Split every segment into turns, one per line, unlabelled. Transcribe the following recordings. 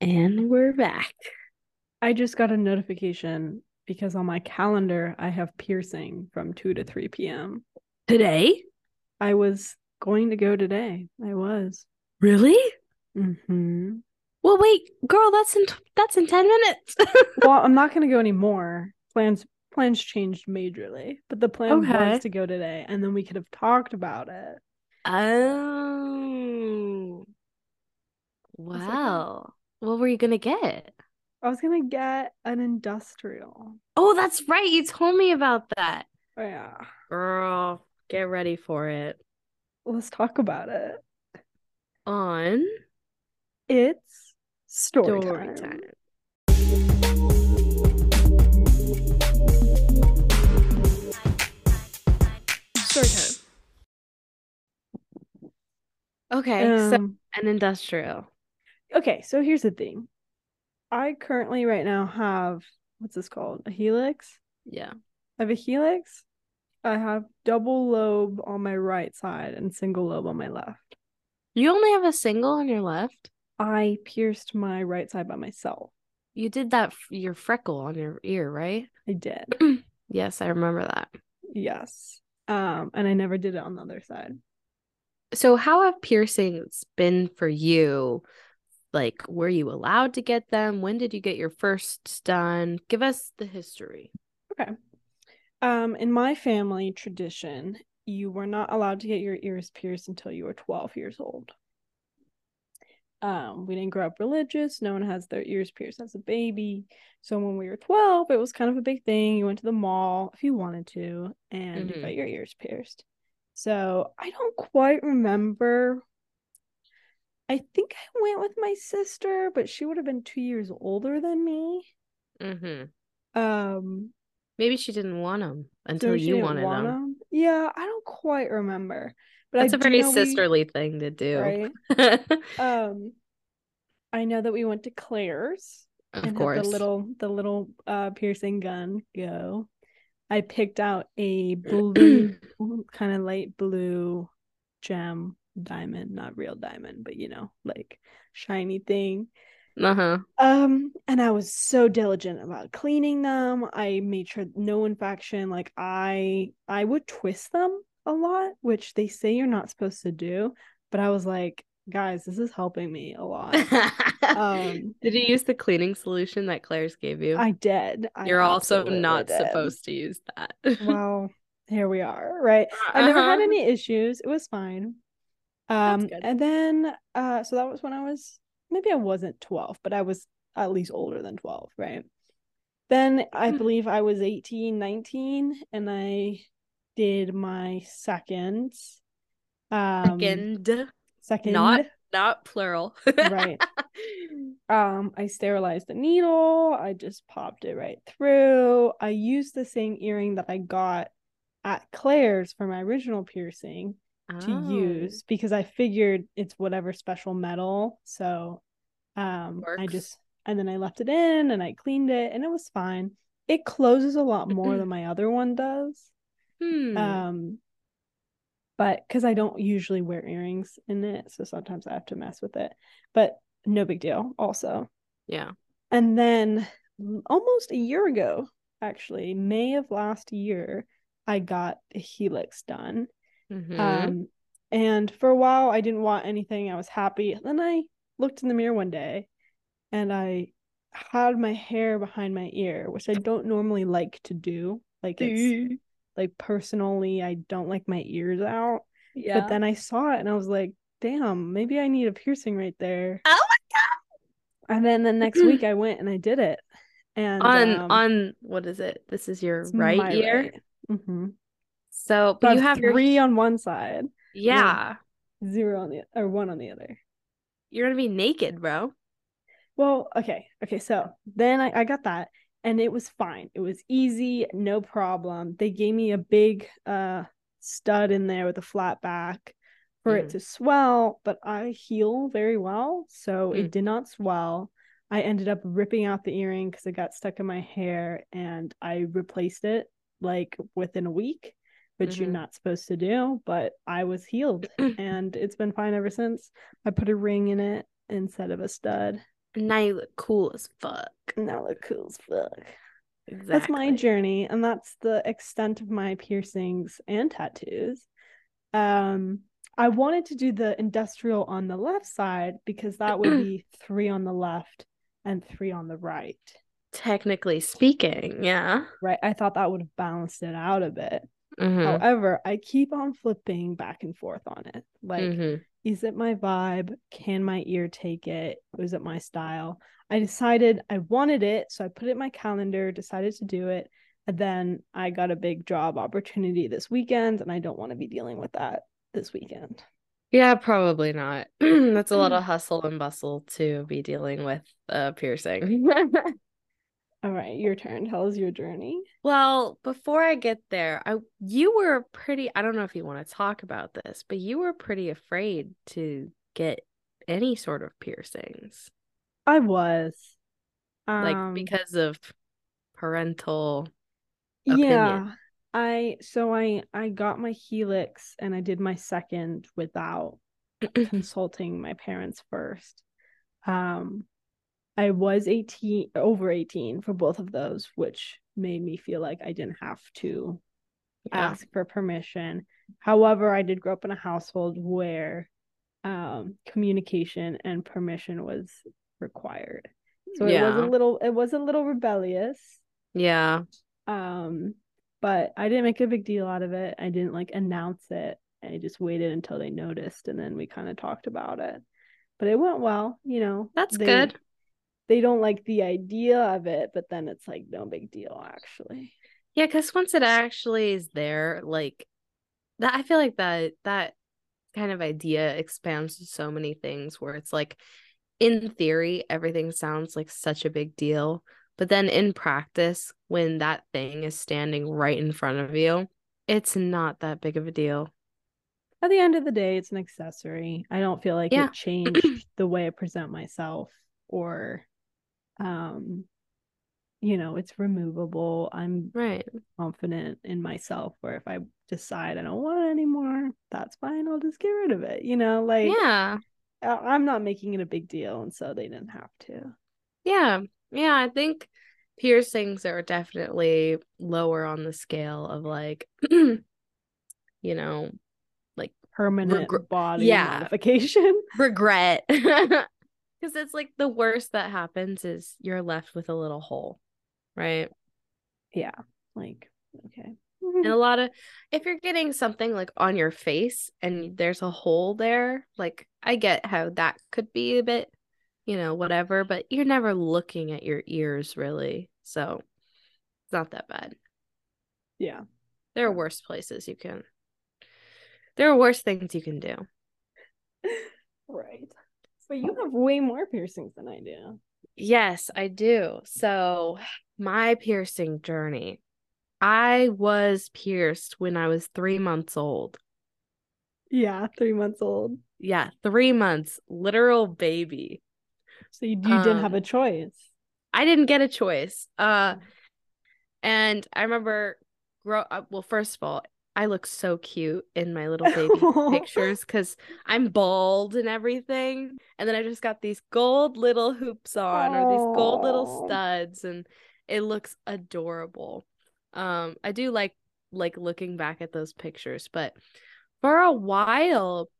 And we're back.
I just got a notification because on my calendar I have piercing from 2 to 3 p.m.
Today?
I was going to go today. I was.
Really?
Mm-hmm.
Well, wait, girl, that's in that's in 10 minutes.
well, I'm not going to go anymore. Plans plans changed majorly, but the plan
Okay.
was to go today and then we could have talked about it.
oh. Wow. What were you going to get?
I was going to get an industrial.
Oh, that's right. You told me about that.
Oh, yeah.
Girl, get ready for it.
Let's talk about it.
On
It's story,
story
time.
time.
Story time.
Okay, so
Um,
an industrial.
Okay, so here's the thing. I currently right now have what's this called? A helix?
Yeah.
I have a helix. I have double lobe on my right side and single lobe on my left.
You only have a single on your left?
I pierced my right side by myself.
You did that f- your freckle on your ear, right?
I did.
Yes, I remember that.
Yes. Um, and I never did it on the other side.
So how have piercings been for you? Like, were you allowed to get them? When did you get your first done? Give us the history.
Okay. Um, in my family tradition, you were not allowed to get your ears pierced until you were 12 years old. Um, we didn't grow up religious. No one has their ears pierced as a baby. So when we were 12, it was kind of a big thing. You went to the mall if you wanted to, and you
Mhm.
got your ears pierced. So I don't quite remember. I think I went with my sister, but she would have been two years older than me.
Mm-hmm.
Um,
Maybe she didn't want them until
so
you wanted
want
them.
'em? Yeah, I don't quite remember. But
That's
I
a very
know we-
sisterly thing to do.
right? Um, I know that we went to Claire's
of
and
course.
the little the little uh piercing gun go. I picked out a blue, kind of light blue gem diamond, not real diamond, but you know, like shiny thing.
Uh-huh.
Um, and I was so diligent about cleaning them. I made sure no infection. Like I I would twist them a lot, which they say you're not supposed to do, but I was like, guys, this is helping me a lot. Um,
Did you use the cleaning solution that Claire's gave you?
I did. I
You're also not
did.
supposed to use that.
Well, here we are, right? I never had
Uh-huh.
any issues. It was fine. Um, and then uh so that was when I was maybe I wasn't 12, but I was at least older than 12, right? Then I
Hmm.
believe I was 18, 19, and I did my second um
Second,
second
not not plural.
right. Um, I sterilized the needle. I just popped it right through. I used the same earring that I got at Claire's for my original piercing to
Oh,
use because I figured it's whatever special metal. So um I just and then I left it in and I cleaned it and it was fine. It closes a lot more than my other one does.
Hmm.
Um but because I don't usually wear earrings in it, so sometimes I have to mess with it. But no big deal, also.
yeah.
And then almost a year ago, actually, May of last year, I got a helix done.
Mhm.
Um, and for a while, I didn't want anything. I was happy. Then I looked in the mirror one day and I had my hair behind my ear, which I don't normally like to do. Like it's like personally, I don't like my ears out.
yeah.
But then I saw it and I was like, damn, maybe I need a piercing right there.
Oh my God.
And then the next week I went and I did it. And
on
um,
on what is it? This is your right ear.
right. Mhm.
So, but you
have
your
three on one side,
yeah.
zero on the or one on the other.
You're gonna be naked, bro.
Well, okay, okay. So then I, I got that, and it was fine. It was easy, no problem. They gave me a big uh stud in there with a flat back for
Mhm.
it to swell, but I heal very well, so
Mm.
it did not swell. I ended up ripping out the earring because it got stuck in my hair, and I replaced it like within a week, which you're
Mhm.
not supposed to do. But I was healed, and it's been fine ever since. I put a ring in it instead of a stud.
Now you look cool as fuck.
Now look cool as fuck.
Exactly.
That's my journey, and that's the extent of my piercings and tattoos. Um, I wanted to do the industrial on the left side because that would be three on the left and three on the right.
Technically speaking, yeah.
Right. I thought that would have balanced it out a bit.
Mhm.
However, I keep on flipping back and forth on it. Like,
Mhm.
is it my vibe? Can my ear take it? Was it my style? I decided I wanted it, so I put it in my calendar, decided to do it. And then I got a big job opportunity this weekend, and I don't want to be dealing with that this weekend.
Yeah, probably not. That's a lot of hustle and bustle to be dealing with uh piercing.
All right, your turn. Tell us your journey.
Well, before I get there, I you were pretty I don't know if you want to talk about this, but you were pretty afraid to get any sort of piercings.
I was.
Like
Um,
because of parental
yeah. I so I I got my helix and I did my second without consulting my parents first. Um, I was 18, over 18 for both of those, which made me feel like I didn't have to
Yeah.
ask for permission. However, I did grow up in a household where um, communication and permission was required. So it was a little it was a little rebellious.
Yeah.
Um, but I didn't make a big deal out of it. I didn't like announce it. I just waited until they noticed and then we kind of talked about it. But it went well, you know.
That's
they,
good.
They don't like the idea of it, but then it's like no big deal actually.
Yeah, because once it actually is there, like that, I feel like that that kind of idea expands to so many things where it's like, in theory, everything sounds like such a big deal, but then in practice, when that thing is standing right in front of you, it's not that big of a deal.
At the end of the day, it's an accessory. I don't feel like
Yeah.
it changed the way I present myself or um you know, it's removable. I'm
Right.
confident in myself where if I decide I don't want it anymore, that's fine. I'll just get rid of it. You know, like
Yeah.
I'm not making it a big deal, and so they didn't have to.
Yeah. Yeah. I think piercings are definitely lower on the scale of like, you know, like
Permanent
Regr-
body
yeah.
modification.
regret. Because it's like the worst that happens is you're left with a little hole, right?
yeah, like okay.
And a lot of, if you're getting something like on your face and there's a hole there, like I get how that could be a bit, you know, whatever, but you're never looking at your ears really. So it's not that bad.
yeah.
There are worse places you can, there are worse things you can do.
Right. But you have way more piercings than I do.
Yes, I do. So, my piercing journey. I was pierced when I was three months old.
Yeah, three months old.
Yeah, three months, literal baby.
So you, you didn't have
Um,
a choice.
I didn't get a choice. Uh, and I remember grow up. Well, first of all, I look so cute in my little baby pictures because I'm bald and everything. And then I just got these gold little hoops on or these gold little studs, and it looks adorable. Um, I do like like looking back at those pictures, but for a while,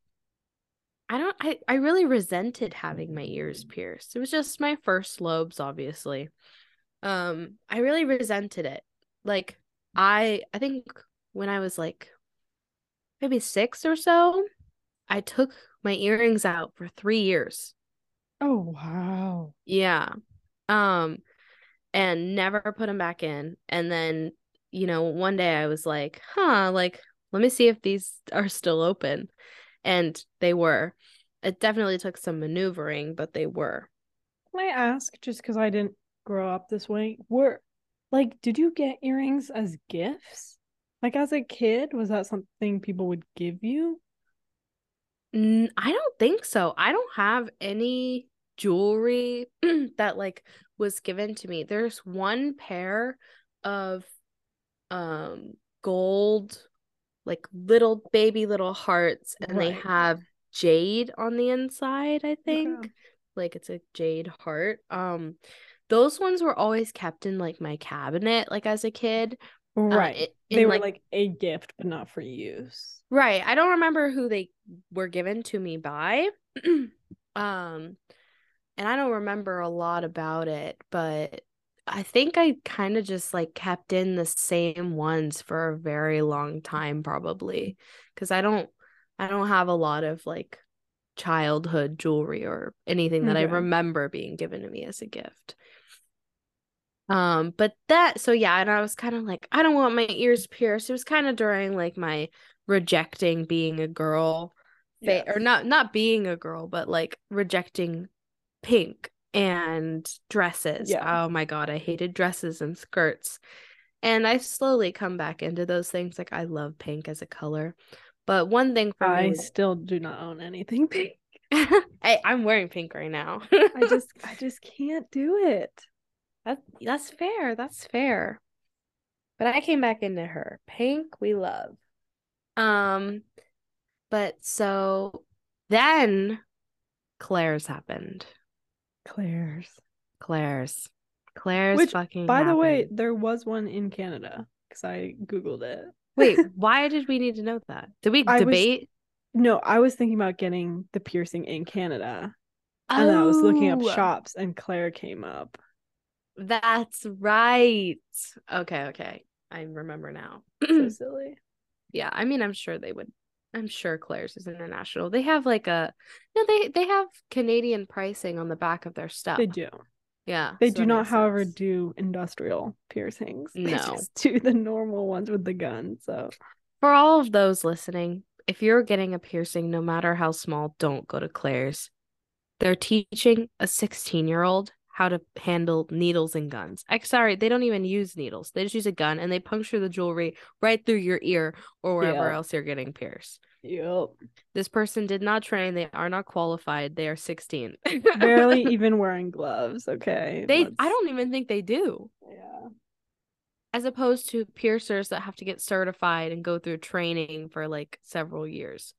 I don't I, I really resented having my ears pierced. It was just my first lobes, obviously. Um, I really resented it. Like I I think when I was like maybe six or so, I took my earrings out for three years.
Oh wow.
Yeah. Um, and never put them back in. And then, you know, one day I was like, huh, like, let me see if these are still open. And they were. It definitely took some maneuvering, but they were.
Can I ask, just because I didn't grow up this way, were like, did you get earrings as gifts? Like as a kid, was that something people would give you?
I don't think so. I don't have any jewelry that like was given to me. There's one pair of um gold like little baby little hearts and they have jade on the inside, I think.
Okay.
like it's a jade heart. Um those ones were always kept in like my cabinet like as a kid.
Right.
it-
they were
like-
like, a gift, but not for use.
Right. I don't remember who they were given to me by. um and I don't remember a lot about it, but I think I kind of just like kept in the same ones for a very long time probably cuz I don't I don't have a lot of like childhood jewelry or anything that I remember being given to me as a gift. Um, but that so yeah, and I was kind of like, I don't want my ears pierced. It was kind of during like my rejecting being a girl or not not being a girl, but like rejecting pink and dresses.
Yeah.
Oh my god, I hated dresses and skirts. And I slowly come back into those things. Like I love pink as a color. But one thing for
I
me
still do not own anything pink.
I, I'm wearing pink right now.
I just I just can't do it.
That, that's fair. That's fair. But I came back into her. Pink, we love. Um, but so then Claire's happened.
Claire's.
Claire's. Claire's
Which,
fucking
By the way, there was one in Canada because I googled it.
Wait, why did we need to know that? Did we
I was-
debate?
No, I was thinking about getting the piercing in Canada, and I was looking up
Oh,
shops, and Claire came up.
That's right. Okay, okay. I remember now.
So silly.
yeah i mean i'm sure they would i'm sure claire's is international they have like a no they they have canadian pricing on the back of their stuff
They do.
yeah
They
so
do not, however,
sense.
do industrial piercings. They
No.
just do the normal ones with the gun. So
for all of those listening if you're getting a piercing no matter how small don't go to claire's they're teaching a 16 year old how to handle needles and guns. Like, sorry, they don't even use needles. They just use a gun and they puncture the jewelry right through your ear or wherever
Yeah.
else you're getting pierced.
yep.
This person did not train. They are not qualified. They are 16.
Barely even wearing gloves. Okay.
They I
let's-
don't even think they do.
Yeah.
As opposed to piercers that have to get certified and go through training for like several years.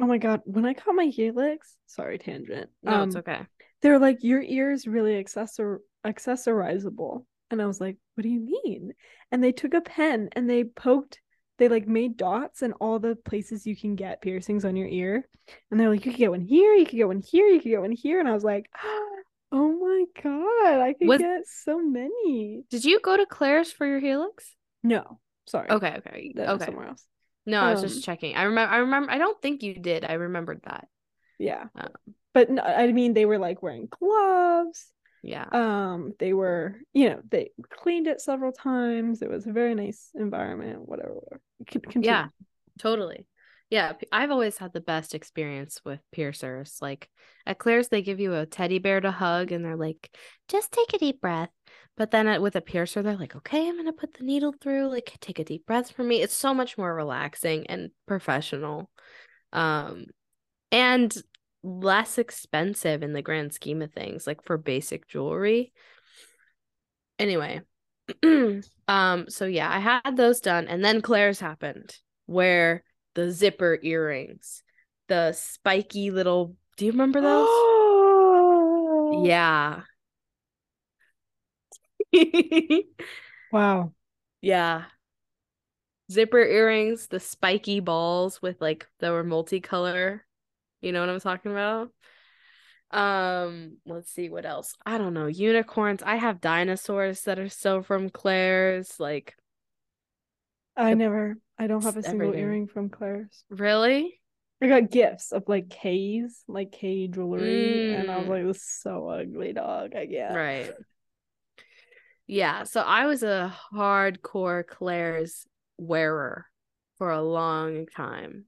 Oh my god, when I got my helix, sorry, tangent.
No, it's
um,
okay.
They were like, your ear is really accessor accessorizable. And I was like, what do you mean? And they took a pen and they poked, they like made dots in all the places you can get piercings on your ear. And they're like, you could get one here, you could get one here, you could get one here. And I was like, oh my god, I could
Was-
get so many.
Did you go to Claire's for your helix?
No, sorry.
Okay, okay.
That
Okay.
somewhere else.
No, I was
Um,
just checking. I remember I remember I don't think you did. I remembered that.
Yeah.
Um,
but I mean, they were like wearing gloves.
Yeah.
um they were you know they cleaned it several times it was a very nice environment whatever continue.
Yeah, totally. Yeah, I've always had the best experience with piercers. Like at Claire's, they give you a teddy bear to hug, and they're like, "Just take a deep breath." But then at, with a piercer, they're like, "Okay, I'm gonna put the needle through. Like, take a deep breath for me." It's so much more relaxing and professional, um, and less expensive in the grand scheme of things. Like for basic jewelry. Anyway, um, so yeah, I had those done, and then Claire's happened, where the zipper earrings, the spiky little. Do you remember those? yeah.
wow
yeah. Zipper earrings, the spiky balls with like that were multicolor. You know what I'm talking about? Um, let's see what else. I don't know. Unicorns. I have dinosaurs that are still from Claire's. Like,
i
The-
never i don't have a single
everything.
earring from claire's
really?
i got gifts of like Kay's like Kay jewelry and i was
Mm.
like this is so ugly dog i guess.
Right. Yeah, so I was a hardcore Claire's wearer for a long time.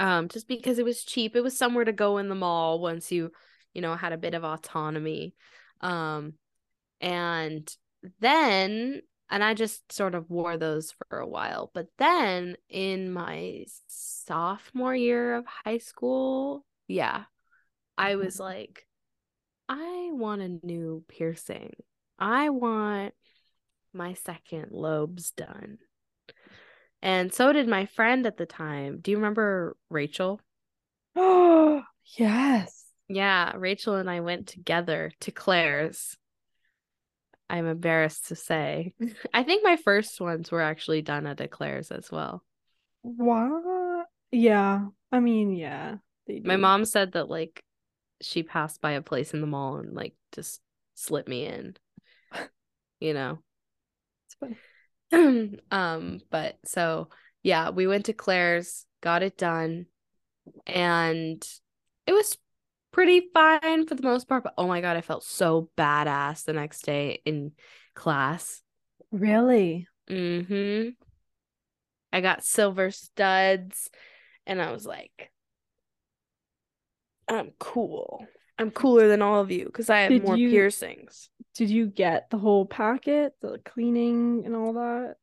Um, just because it was cheap. It was somewhere to go in the mall once you, you know, had a bit of autonomy. Um, and then and I just sort of wore those for a while. But then in my sophomore year of high school, yeah, I was like, I want a new piercing. I want my second lobes done. And so did my friend at the time. Do you remember Rachel?
oh yes
Yeah, Rachel and I went together to Claire's. I'm embarrassed to say. I think my first ones were actually done at a Claire's as well.
What? Yeah. I mean, yeah.
My mom said that like she passed by a place in the mall and like just slipped me in. You know.
It's funny.
um but so yeah, we went to Claire's, got it done, and it was pretty fine for the most part, but oh my god, I felt so badass the next day in class.
Really?
Mm Mhm. I got silver studs and I was like I'm cool. I'm cooler than all of you because I have
Did
more
you-
piercings.
Did you get the whole packet, the cleaning and all that?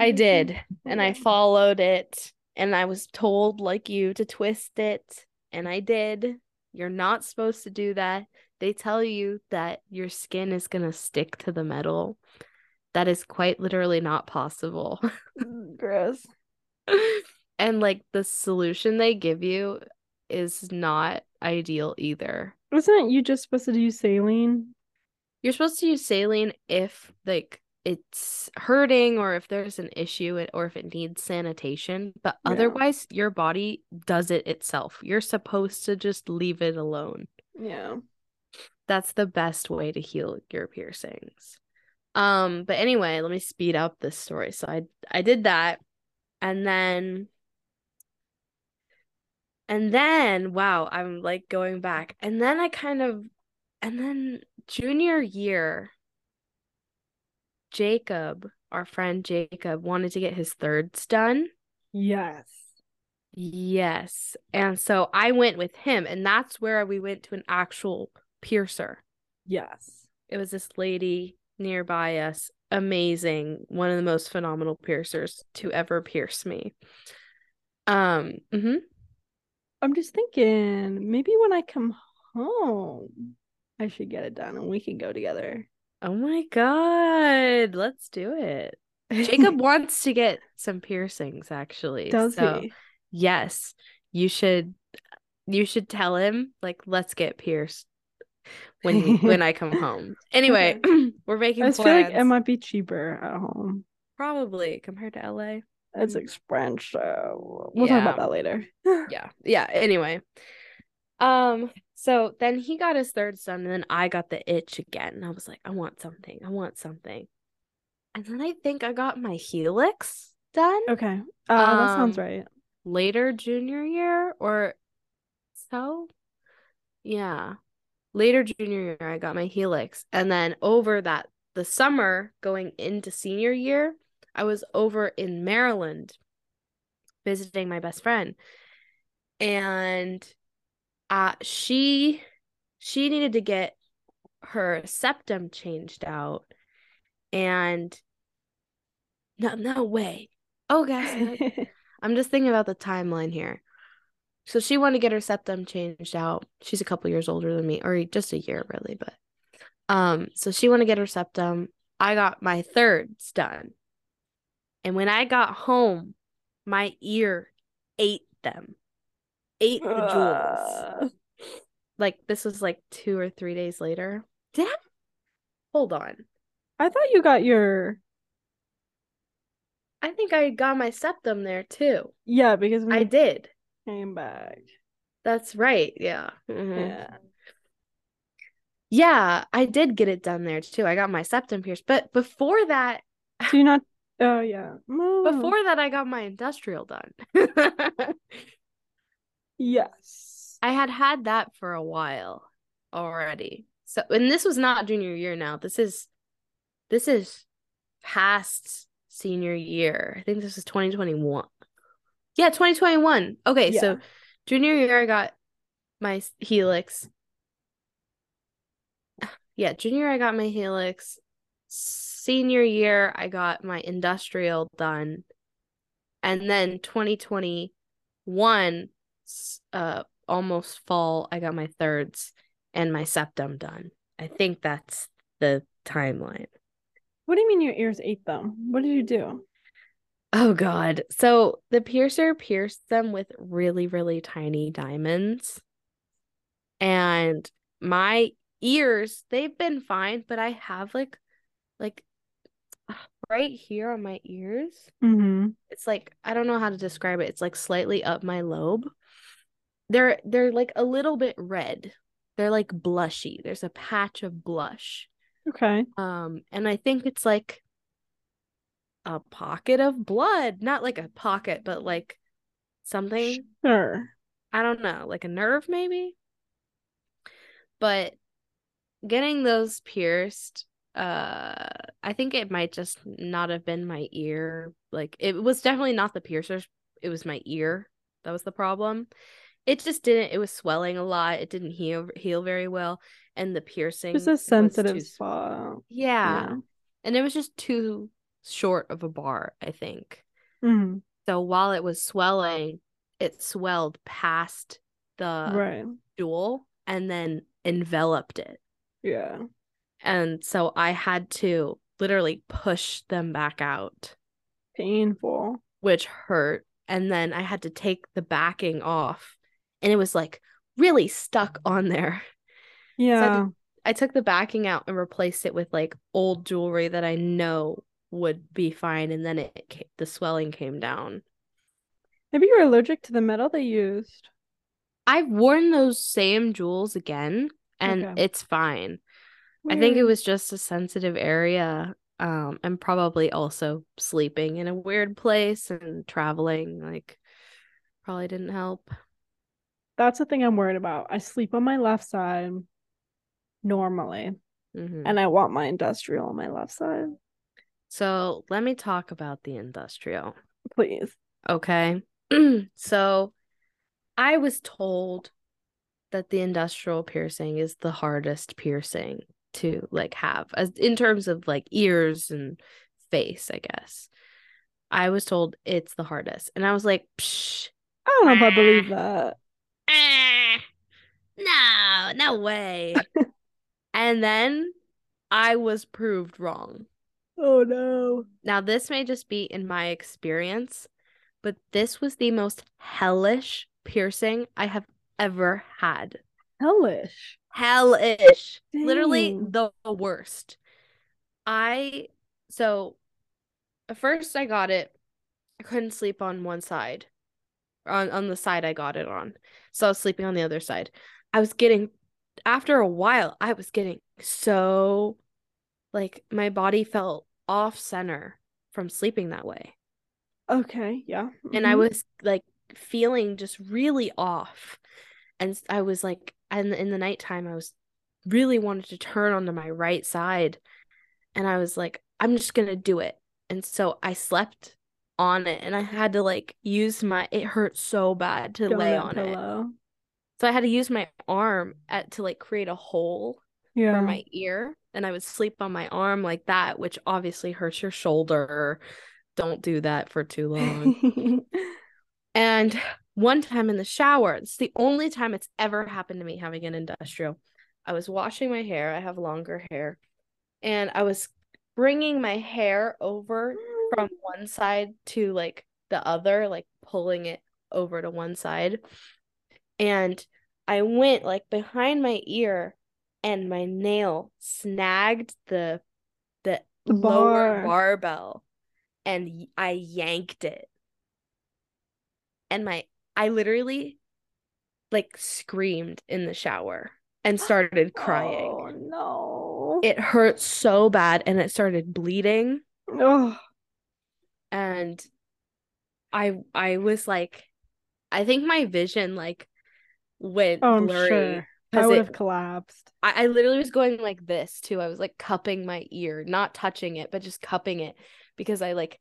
I did. and I followed it and I was told like you to twist it and I did. You're not supposed to do that. They tell you that your skin is going to stick to the metal. That is quite literally not possible.
Gross.
and like the solution they give you is not ideal either.
Wasn't you just supposed to use saline?
You're supposed to use saline if like it's hurting or if there's an issue or if it needs sanitation, but
Yeah.
otherwise your body does it itself. You're supposed to just leave it alone.
Yeah.
That's the best way to heal your piercings. Um, but anyway, let me speed up this story. So I I did that and then and then wow, I'm like going back. And then I kind of and then junior year Jacob, our friend Jacob wanted to get his thirds done.
Yes.
Yes. And so I went with him and that's where we went to an actual piercer.
Yes.
It was this lady nearby us, amazing, one of the most phenomenal piercers to ever pierce me. Um, mhm.
I'm just thinking maybe when I come home, I should get it done and we can go together.
Oh my God, let's do it. Jacob wants to get some piercings actually.
Does
so
he?
yes, you should you should tell him like let's get pierced when when I come home. Anyway, we're making
I just feel like it might be cheaper at home.
Probably compared to LA.
It's
Mm.
expensive. We'll talk about that later.
yeah yeah anyway um so then he got his third son and then i got the itch again and i was like i want something i want something and then i think i got my helix done
Okay. Uh, that sounds
Um,
right.
later junior year or so yeah later junior year i got my helix and then over that the summer going into senior year i was over in maryland visiting my best friend and uh she she needed to get her septum changed out and no no way. Oh gosh i'm just thinking about the timeline here. So she wanted to get her septum changed out. She's a couple years older than me or just a year really but um so she wanted to get her septum. I got my thirds done and when i got home my ear ate them ate the jewels
Uh,
like this was like two or three days later. Did I? Hold on.
I thought you got your
I think I got my septum there too.
yeah because when
I did.
came back.
That's right. Yeah. Mhm.
Yeah.
Yeah, I did get it done there too. I got my septum pierced. But before that,
Do you not? Oh yeah. No.
before that, I got my industrial done.
Yes.
I had had that for a while already. So, and this was not junior year now. This is, this is past senior year. I think this is 2021. Yeah, 2021. Okay,
Yeah.
so junior year, I got my helix. Yeah, junior, year, I got my helix. Senior year, I got my industrial done. And then 2021, uh, almost fall, I got my thirds and my septum done. I think that's the timeline.
What do you mean your ears ate them? What did you do?
Oh God. So the piercer pierced them with really, really tiny diamonds. And my ears, they've been fine, but I have like like right here on my ears.
Mm-hmm.
It's like I don't know how to describe it. It's like slightly up my lobe. They're they're like a little bit red. They're like blushy. There's a patch of blush.
Okay.
Um and I think it's like a pocket of blood, not like a pocket, but like something
Sure.
I don't know, like a nerve maybe. But getting those pierced, uh I think it might just not have been my ear. Like it was definitely not the piercers, it was my ear. That was the problem. It just didn't it was swelling a lot. It didn't heal heal very well and the piercing
Just a
was
sensitive
too-
spot.
Yeah.
Yeah.
And it was just too short of a bar, I think.
Mm-hmm.
So while it was swelling, it swelled past the
right.
jewel and then enveloped it.
Yeah.
And so I had to literally push them back out,
Painful.
which hurt. And then I had to take the backing off, and it was like really stuck on there.
Yeah.
I took the backing out and replaced it with like old jewelry that I know would be fine. And then it ca- the swelling came down.
Maybe you're allergic to the metal they used.
I've worn those same jewels again, and
Okay.
it's fine. I think it was just a sensitive area. Um, and probably also sleeping in a weird place and traveling, like, probably didn't help.
That's the thing I'm worried about. I sleep on my left side normally,
Mhm.
and I want my industrial on my left side.
So let me talk about the industrial.
Please.
Okay. so I was told that the industrial piercing is the hardest piercing to like have as in terms of like ears and face, I guess. I was told it's the hardest. And I was like, Psh,
I don't know if I believe that.
ah, no, no way. and then I was proved wrong.
Oh no.
Now, this may just be in my experience, but this was the most hellish piercing I have ever had.
Hellish.
Hellish. Literally the worst. I, so at first I got it, I couldn't sleep on one side, on, on the side I got it on. So I was sleeping on the other side. I was getting, after a while, I was getting so, like, my body felt off center from sleeping that way.
Okay, yeah.
and I
mhm.
was like feeling just really off. And I was like, and in the nighttime, I was really wanted to turn onto my right side. And I was like, I'm just gonna do it. And so I slept on it and I had to like use my it hurt so bad to lay
Donut
on it.
pillow.
So I had to use my arm at to like create a hole
Yeah.
for my ear and I would sleep on my arm like that, which obviously hurts your shoulder. Don't do that for too long. And one time in the shower, it's the only time it's ever happened to me having an industrial. I was washing my hair. I have longer hair. And I was bringing my hair over from one side to like the other, like pulling it over to one side. And I went like behind my ear and my nail snagged the the,
The
lower barbell and I yanked it. And my I literally like screamed in the shower and started crying.
Oh no.
It hurt so bad and it started bleeding
oh,
and I I was like I think my vision like went
oh I'm
blurry
sure. I would
it
have collapsed.
I, I literally was going like this too. I was like cupping my ear, not touching it, but just cupping it because I like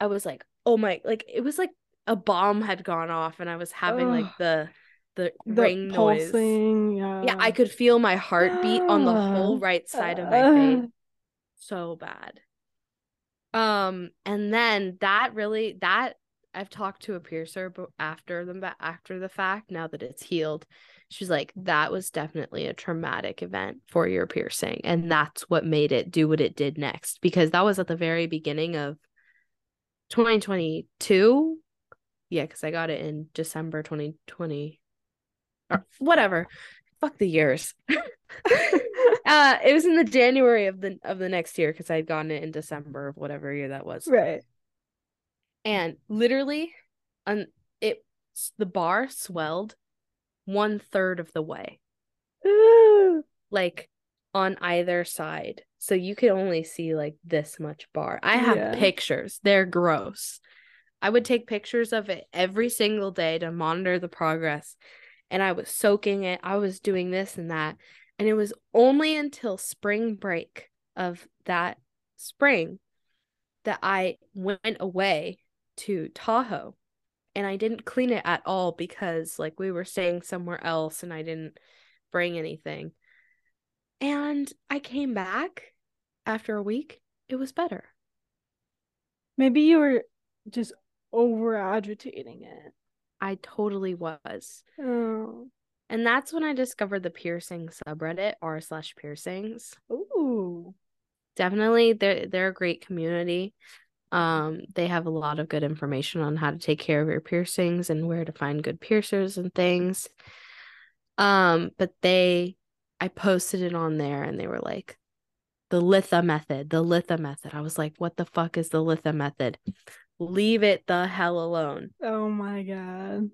I was like, oh my like it was like a bomb had gone off and I was having like the the,
The
ring noise.
pulsing, yeah.
Yeah, I could feel my heartbeat on the whole right side of my face. So bad. Um, and then that really that I've talked to a piercer after the after the fact, now that it's healed. She's like, that was definitely a traumatic event for your piercing. And that's what made it do what it did next. Because that was at the very beginning of 2022. Yeah, because I got it in December 2020. Or whatever. fuck the years. uh, it was in the January of the of the next year because I had gotten it in December of whatever year that was.
Right.
And literally, on it, the bar swelled one third of the way, like on either side. So you could only see like this much bar. I have
Yeah.
pictures. They're gross. I would take pictures of it every single day to monitor the progress. And I was soaking it. I was doing this and that. And it was only until spring break of that spring that I went away to Tahoe. And I didn't clean it at all because like we were staying somewhere else and I didn't bring anything. And I came back after a week. It was better.
Maybe you were just over agitating it.
I totally was.
Oh.
And that's when I discovered the piercing subreddit r slash piercings.
Ooh.
Definitely they're they're a great community. Um, they have a lot of good information on how to take care of your piercings and where to find good piercers and things. Um, but they I posted it on there and they were like, the Litha method, the Litha method. I was like, what the fuck is the Litha method? Leave it the hell alone.
Oh my god.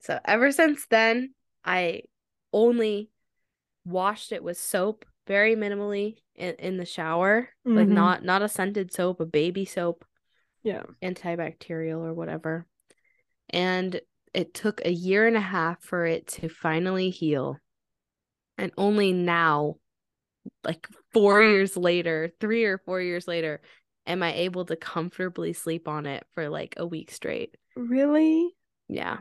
So ever since then, I only washed it with soap very minimally in, in the shower. Like
Mhm.
not not a scented soap, a baby soap,
Yeah.
antibacterial or whatever. And it took a year and a half for it to finally heal. And only now, like four years later, three or four years later, am I able to comfortably sleep on it for like a week straight.
Really?
Yeah.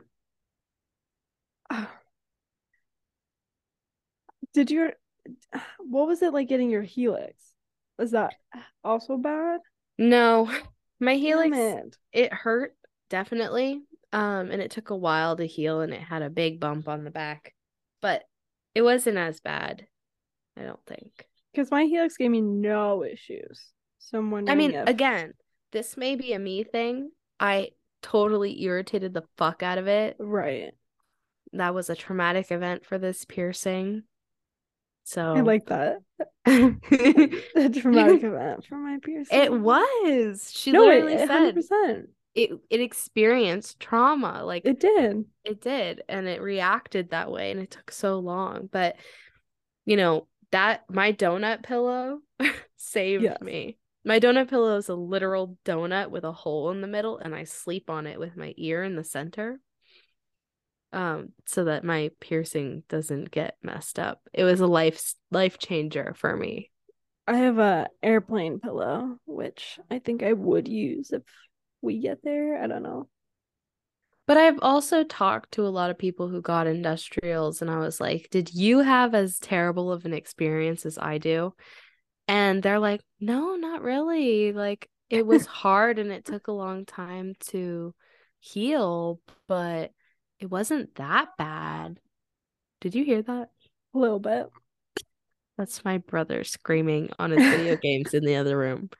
Did your what was it like getting your helix? Was that also bad?
No, my helix
it.
it hurt definitely. Um, and it took a while to heal, and it had a big bump on the back, but it wasn't as bad. I don't think.
Because my helix gave me no issues. So I'm
I mean,
if
again, this may be a me thing. I totally irritated the fuck out of it.
right.
That was a traumatic event for this piercing. So
I like that. A traumatic event for my piercing.
It was. She
no,
literally
it,
said
100%.
it it experienced trauma. Like
It did.
it did and it reacted that way and it took so long but you know that my donut pillow saved
Yes.
me my donut pillow is a literal donut with a hole in the middle and i sleep on it with my ear in the center um so that my piercing doesn't get messed up it was a life life changer for me
I have a airplane pillow, which I think I would use if we get there. I don't know.
But I've also talked to a lot of people who got industrials, and I was like, Did you have as terrible of an experience as I do? And they're like, No, not really. Like, it was hard and it took a long time to heal, but it wasn't that bad. Did you hear that?
A little bit.
That's my brother screaming on his video games in the other room.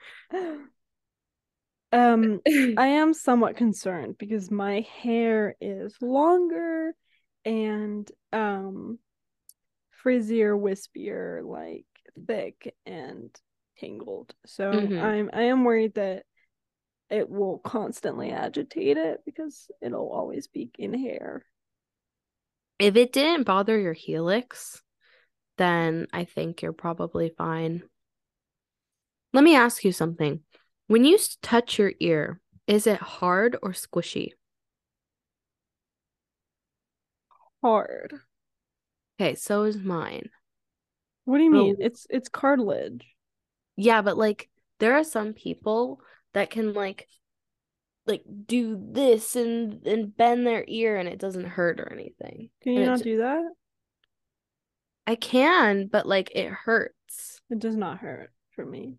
Um, I am somewhat concerned because my hair is longer and um frizzier, wispier, like thick and tangled. So
Mhm.
I'm I am worried that it will constantly agitate it because it'll always be in hair.
If it didn't bother your helix, then I think you're probably fine. Let me ask you something. When you touch your ear, is it hard or squishy?
Hard.
Okay, so is mine.
What do you mean?
Oh.
It's it's cartilage.
Yeah, but like there are some people that can like like do this and and bend their ear and it doesn't hurt or anything.
Can you
And
not do that?
I can, but like it hurts.
It does not hurt for me.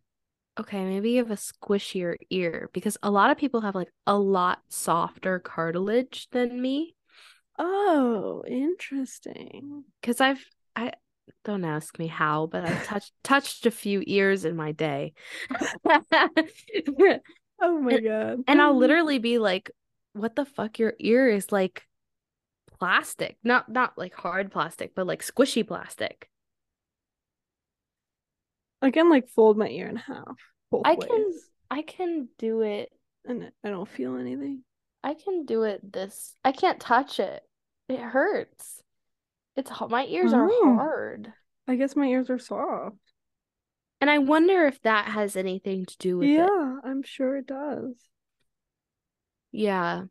Okay, maybe you have a squishier ear because a lot of people have like a lot softer cartilage than me.
Oh, interesting.
Because I've I don't ask me how, but I've touched touched a few ears in my day.
Oh my
And-
god.
and I'll literally be like, what the fuck? Your ear is like plastic. Not not like hard plastic, but like squishy plastic.
I can like fold my ear in half.
I
ways,
can I can do it.
and I don't feel anything.
I can do it this. I can't touch it. It hurts. It's my ears are
Oh.
hard.
I guess my ears are soft.
And I wonder if that has anything to do with it.
Yeah, I'm sure it does.
Yeah.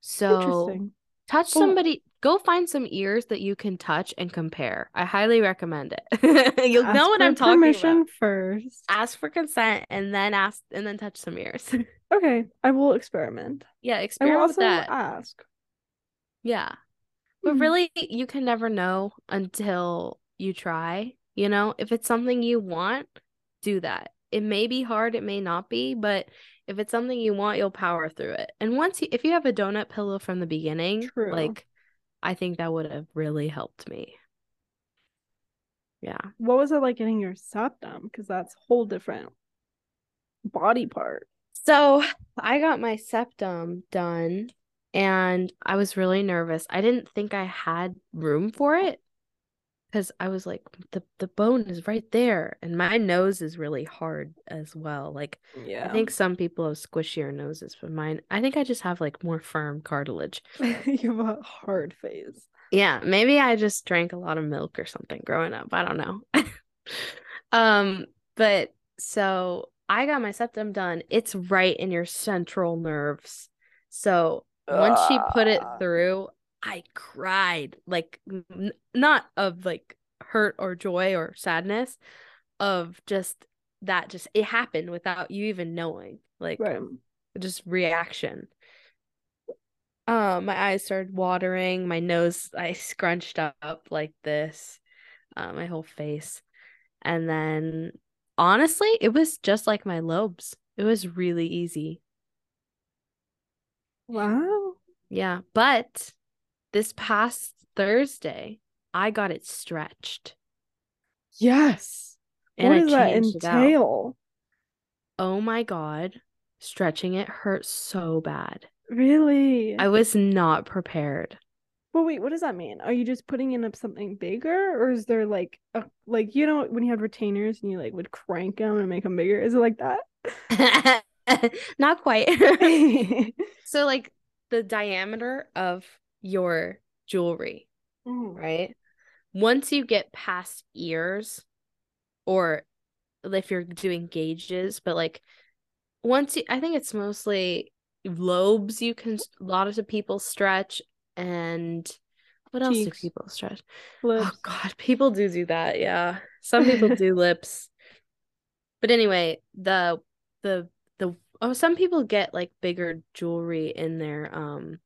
So
Interesting.
touch
Well-
somebody, go find some ears that you can touch and compare. I highly recommend it. You'll know what I'm talking
permission
about.
first.
Ask for consent and then ask and then touch some ears.
Okay, I will experiment.
yeah,
I will
experiment with
also
that.
ask.
Yeah. But
Mhm.
really, you can never know until you try. You know, if it's something you want, do that. It may be hard, it may not be, but if it's something you want, you'll power through it. And once you, if you have a donut pillow from the beginning,
True.
like, I think that would have really helped me. Yeah.
What was it like getting your septum? Because that's a whole different body part.
So I got my septum done and I was really nervous. I didn't think I had room for it because I was like, the, the bone is right there. And my nose is really hard as well. Like,
Yeah.
I think some people have squishier noses, but mine, I think I just have like more firm cartilage.
you have a hard face.
Yeah, maybe I just drank a lot of milk or something growing up. I don't know. um, but so I got my septum done. It's right in your central nerves. So once she put it through, I cried like n- not of like hurt or joy or sadness, of just that just it happened without you even knowing. Like
Right.
just reaction. Um, my eyes started watering, my nose I scrunched up like this, uh, my whole face. And then honestly, it was just like my lobes. It was really easy.
Wow.
Yeah, but this past Thursday, I got it stretched
Yes.
and
what
I
does that
changed it out.
entail?
Oh my God, stretching it hurt so bad.
Really?
I was not prepared.
Well, wait, what does that mean? Are you just putting in up something bigger, or is there like a like you know when you had retainers and you like would crank them and make them bigger? Is it like that?
Not quite. so like the diameter of your jewelry,
Mm.
right? Once you get past ears or if you're doing gauges, but like once you, I think it's mostly lobes you can a lot of people stretch and what else do people stretch?
Lips.
Oh God, people do do that. Yeah, some people do lips, but anyway, the the oh, some people get like bigger jewelry in their um,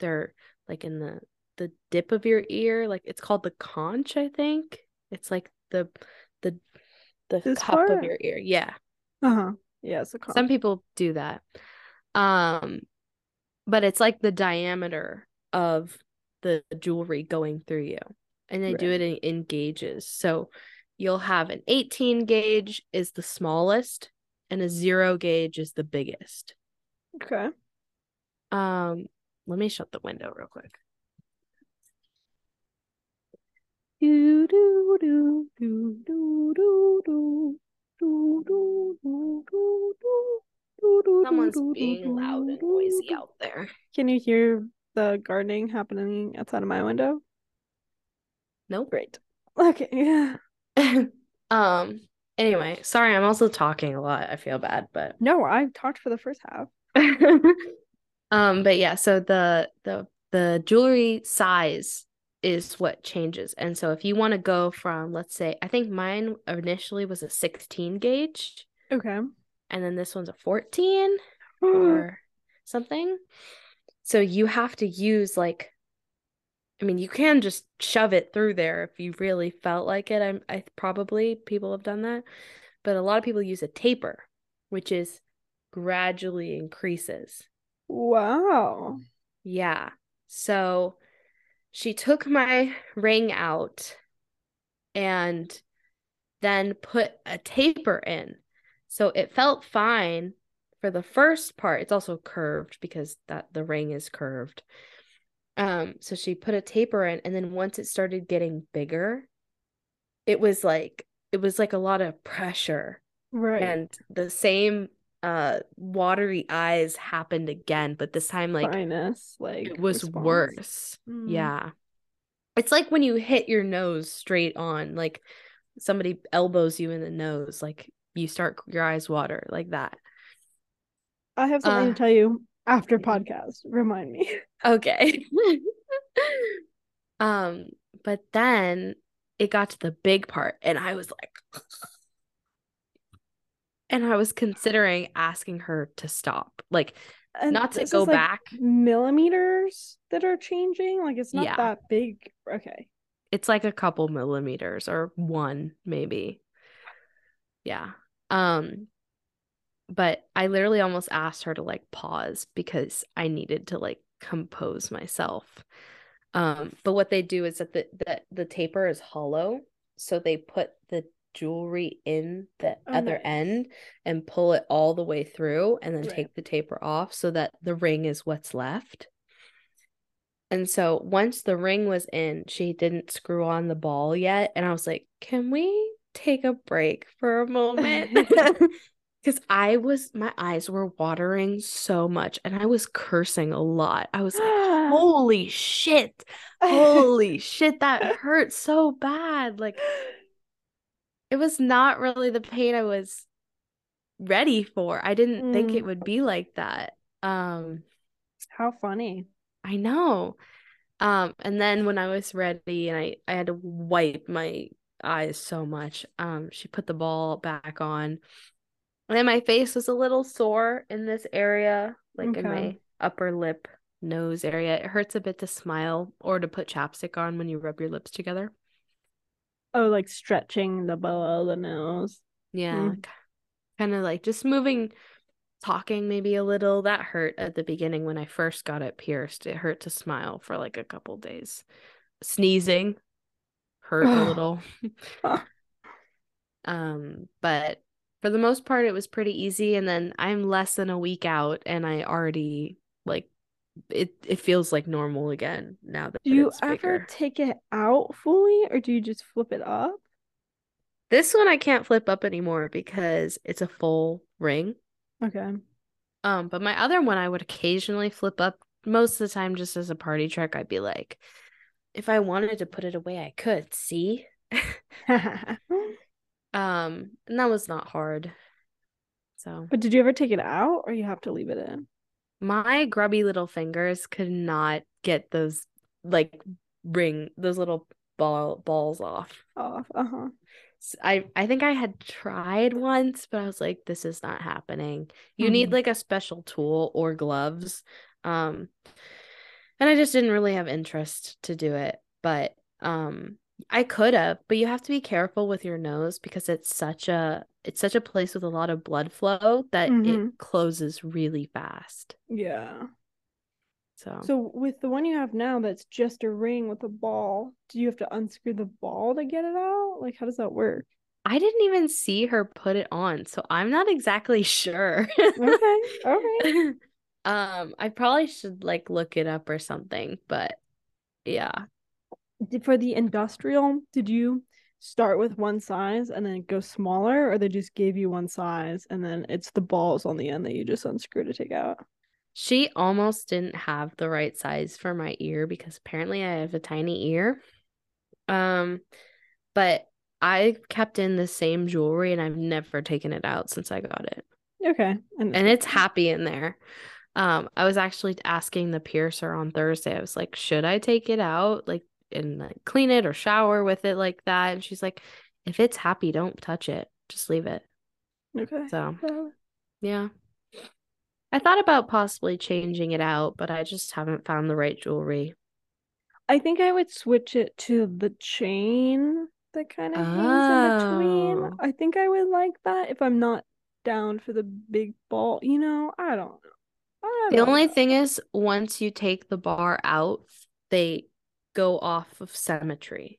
their like in the the dip of your ear, like it's called the conch, I think. It's like the the the
This
cup of your ear. Yeah,
Uh-huh. Yeah, it's a conch.
some people do that. Um, but it's like the diameter of the jewelry going through you. And they do it in, in gauges. So you'll have an 18 gauge is the smallest and a 0 gauge is the biggest.
Okay.
Um, let me shut the window real quick.
Do, do, do, do, do, do, do.
Someone's being loud and noisy out there.
Can you hear the gardening happening outside of my window?
Nope.
Great. Okay, yeah.
um, anyway, sorry, I'm also talking a lot. I feel bad, but
No, I talked for the first half.
um but yeah so the the the jewelry size is what changes and so if you want to go from let's say i think mine initially was a 16 gauge
Okay.
and then this one's a 14 or something so you have to use like i mean you can just shove it through there if you really felt like it i'm i probably people have done that but a lot of people use a taper which is gradually increases
Wow.
Yeah. So she took my ring out and then put a taper in. So it felt fine for the first part. It's also curved because that the ring is curved. Um, so she put a taper in, and then once it started getting bigger, it was like it was like a lot of pressure.
Right.
And the same uh watery eyes happened again, but this time like
Sinus, like
it was
response.
worse.
Mm.
Yeah. It's like when you hit your nose straight on, like somebody elbows you in the nose, like you start your eyes water like that.
I have something
Uh,
to tell you after podcast. Remind me.
Okay. um, but then it got to the big part, and I was like, and I was considering asking her to stop. Like,
And
Not to go
like,
back.
Millimeters that are changing. Like it's not
Yeah.
that big. Okay.
it's like a couple millimeters or one maybe. Yeah. Um, but I literally almost asked her to like pause because I needed to like compose myself. Um, but what they do is that the the, the taper is hollow, so they put the jewelry in the
Oh,
other
nice.
end and pull it all the way through and then
Right.
take the taper off so that the ring is what's left. And so once the ring was in, she didn't screw on the ball yet. And I was like, can we take a break for a moment? Because I was, my eyes were watering so much and I was cursing a lot. I was like, holy shit, holy shit, that hurt so bad. Like, it was not really the pain I was ready for. I didn't think it
Mm.
would be like that. Um,
How funny.
I know. Um, and then when I was ready and I, I had to wipe my eyes so much, um, she put the ball back on. And then my face was a little sore in this area, like in my upper lip, nose area. It hurts a bit to smile or to put chapstick on when you rub your lips together.
Oh, like stretching the below the nose.
Yeah,
Mm.
kind of like just moving, talking maybe a little. That hurt at the beginning when I first got it pierced. It hurt to smile for like a couple days. Sneezing hurt a little. um, but for the most part, it was pretty easy. And then I'm less than a week out, and I already like it. It feels like normal again now that
Do you ever take it out fully or do you just flip it up?
This one I can't flip up anymore because it's a full ring.
Okay.
Um, but my other one I would occasionally flip up most of the time just as a party trick. I'd be like, if I wanted to put it away, I could, see? Um, and that was not hard. So
But did you ever take it out or you have to leave it in?
my grubby little fingers could not get those like ring those little ball balls off.
Off. Uh-huh.
S- I I think I had tried once, but I was like, this is not happening. You need
Mhm.
like a special tool or gloves. Um, and I just didn't really have interest to do it. But um, I could have, but you have to be careful with your nose because it's such a it's such a place with a lot of blood flow that
Mhm.
it closes really fast.
Yeah.
So,
So with the one you have now that's just a ring with a ball, do you have to unscrew the ball to get it out? Like how does that work?
I didn't even see her put it on, so I'm not exactly sure.
Okay. Okay.
Um, I probably should like look it up or something, but yeah.
Did, for the industrial, did you start with one size and then go smaller, or they just gave you one size and then it's the balls on the end that you just unscrew to take out?
She almost didn't have the right size for my ear because apparently I have a tiny ear. Um, but I kept in the same jewelry and I've never taken it out since I got it.
Okay. And,
And it's happy in there. Um, I was actually asking the piercer on Thursday. I was like, should I take it out, like, and like clean it or shower with it like that? And she's like, if it's happy, don't touch it. Just leave it.
okay.
So, yeah. I thought about possibly changing it out, but I just haven't found the right jewelry.
I think I would switch it to the chain that kind of hangs in between.
Oh.
I think I would like that if I'm not down for the big ball. You know, I don't know. I
The only thing is, once you take the bar out, they go off of symmetry.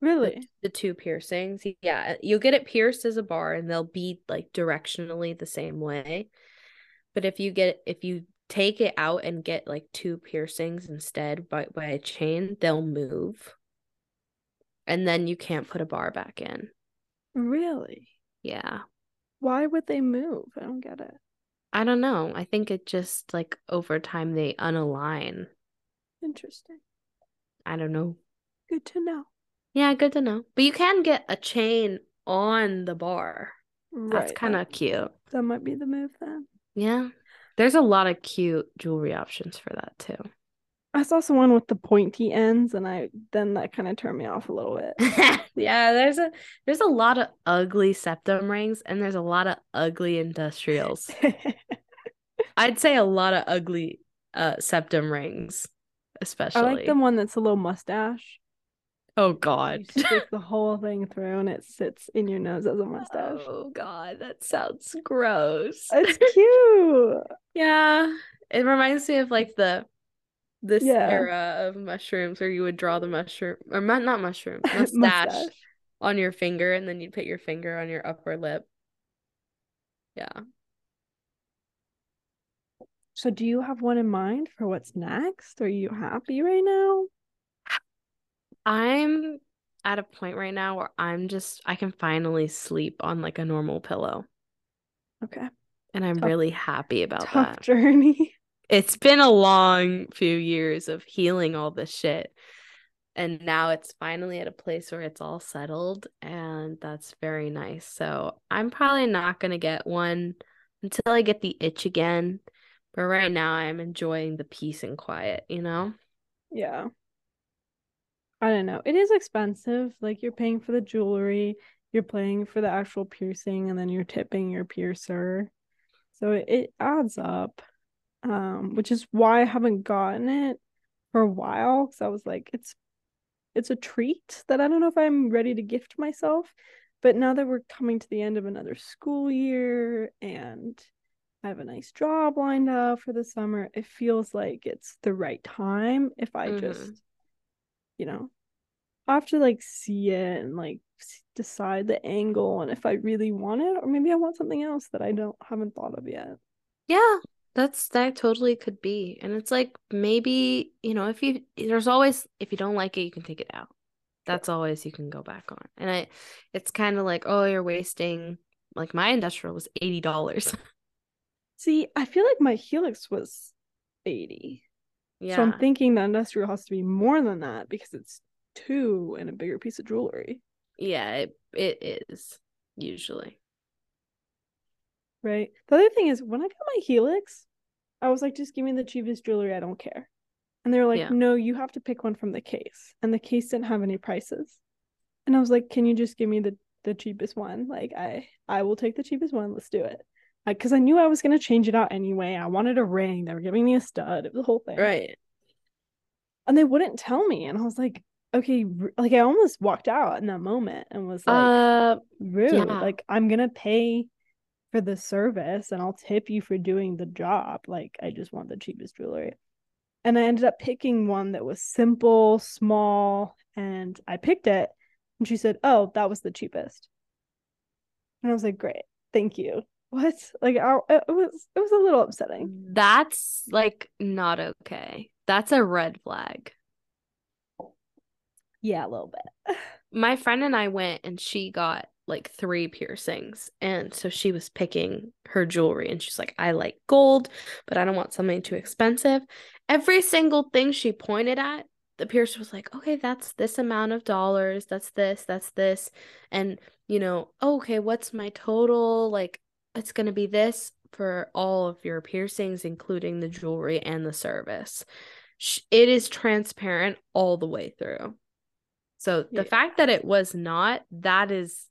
The,
Really?
the two piercings. Yeah, you'll get it pierced as a bar and they'll be like directionally the same way. But if you get if you take it out and get like two piercings instead by, by a chain, they'll move. And then you can't put a bar back in.
Really?
Yeah.
Why would they move? I don't get it.
I don't know. I think it just like over time they unalign.
Interesting.
I don't know.
Good to know.
Yeah, good to know. But you can get a chain on the bar.
Right.
That's
kind
of cute.
that might be the move then.
Yeah. There's a lot of cute jewelry options for that too.
I saw someone with the pointy ends, and I then that kind of turned me off a little bit.
yeah, there's a there's a lot of ugly septum rings and there's a lot of ugly industrials. I'd say a lot of ugly uh septum rings, especially.
I like the one that's a little mustache.
Oh
You
god.
stick the whole thing through, and it sits in your nose as a mustache.
Oh god, that sounds gross.
It's cute.
yeah. It reminds me of like the this
Yeah.
era of mushrooms where you would draw the mushroom or mu- not mushroom, mustache,
Mustache.
on your finger and then you'd put your finger on your upper lip. Yeah.
So, do you have one in mind for what's next? Are you happy right now?
I'm at a point right now where I'm just I can finally sleep on like a normal pillow
Okay.
and I'm
Tough-
really happy about
Tough
that.
journey.
It's been a long few years of healing all this shit. And now it's finally at a place where it's all settled and that's very nice. So, I'm probably not going to get one until I get the itch again. But right now I'm enjoying the peace and quiet, you know?
Yeah. I don't know. It is expensive. Like you're paying for the jewelry, you're paying for the actual piercing, and then you're tipping your piercer. So it, it adds up. Um, which is why I haven't gotten it for a while. Because I was like, it's it's a treat that I don't know if I'm ready to gift myself. But now that we're coming to the end of another school year and I have a nice job lined up for the summer, it feels like it's the right time if I
Mhm.
just, you know, I have to like see it and like decide the angle and if I really want it, or maybe I want something else that I don't haven't thought of yet.
Yeah, that's that totally could be. And it's like maybe, you know, if you there's always if you don't like it, you can take it out. That's always you can go back on. And I it's kind of like, oh, you're wasting like my industrial was $80.
See, I feel like my Helix was 80.
Yeah.
So I'm thinking the industrial has to be more than that because it's two and a bigger piece of jewelry,
Yeah, it, it is usually.
right? The other thing is when I got my Helix, I was like, just give me the cheapest jewelry, I don't care. And they were like,
Yeah.
no, you have to pick one from the case. And the case didn't have any prices. And I was like, can you just give me the the cheapest one? Like I I will take the cheapest one. Let's do it. Because I knew I was gonna change it out anyway. I wanted a ring. They were giving me a stud. It was the whole thing.
Right.
and they wouldn't tell me and i was like okay like i almost walked out in that moment and was like
Uh
rude
yeah.
like i'm gonna pay for the service and i'll tip you for doing the job like i just want the cheapest jewelry and i ended up picking one that was simple small and i picked it and she said oh that was the cheapest and i was like great thank you what like I, it was it was a little upsetting
that's like not okay. That's a red flag.
yeah a little bit
my friend and I went and she got like three piercings. And so she was picking her jewelry and she's like, I like gold, but I don't want something too expensive. Every single thing she pointed at, the piercer was like, okay, that's this amount of dollars. That's this, that's this. And, you know, oh, okay, what's my total? Like, it's going to be this for all of your piercings, including the jewelry and the service. It is transparent all the way through. So the
Yeah.
fact that it was not, that is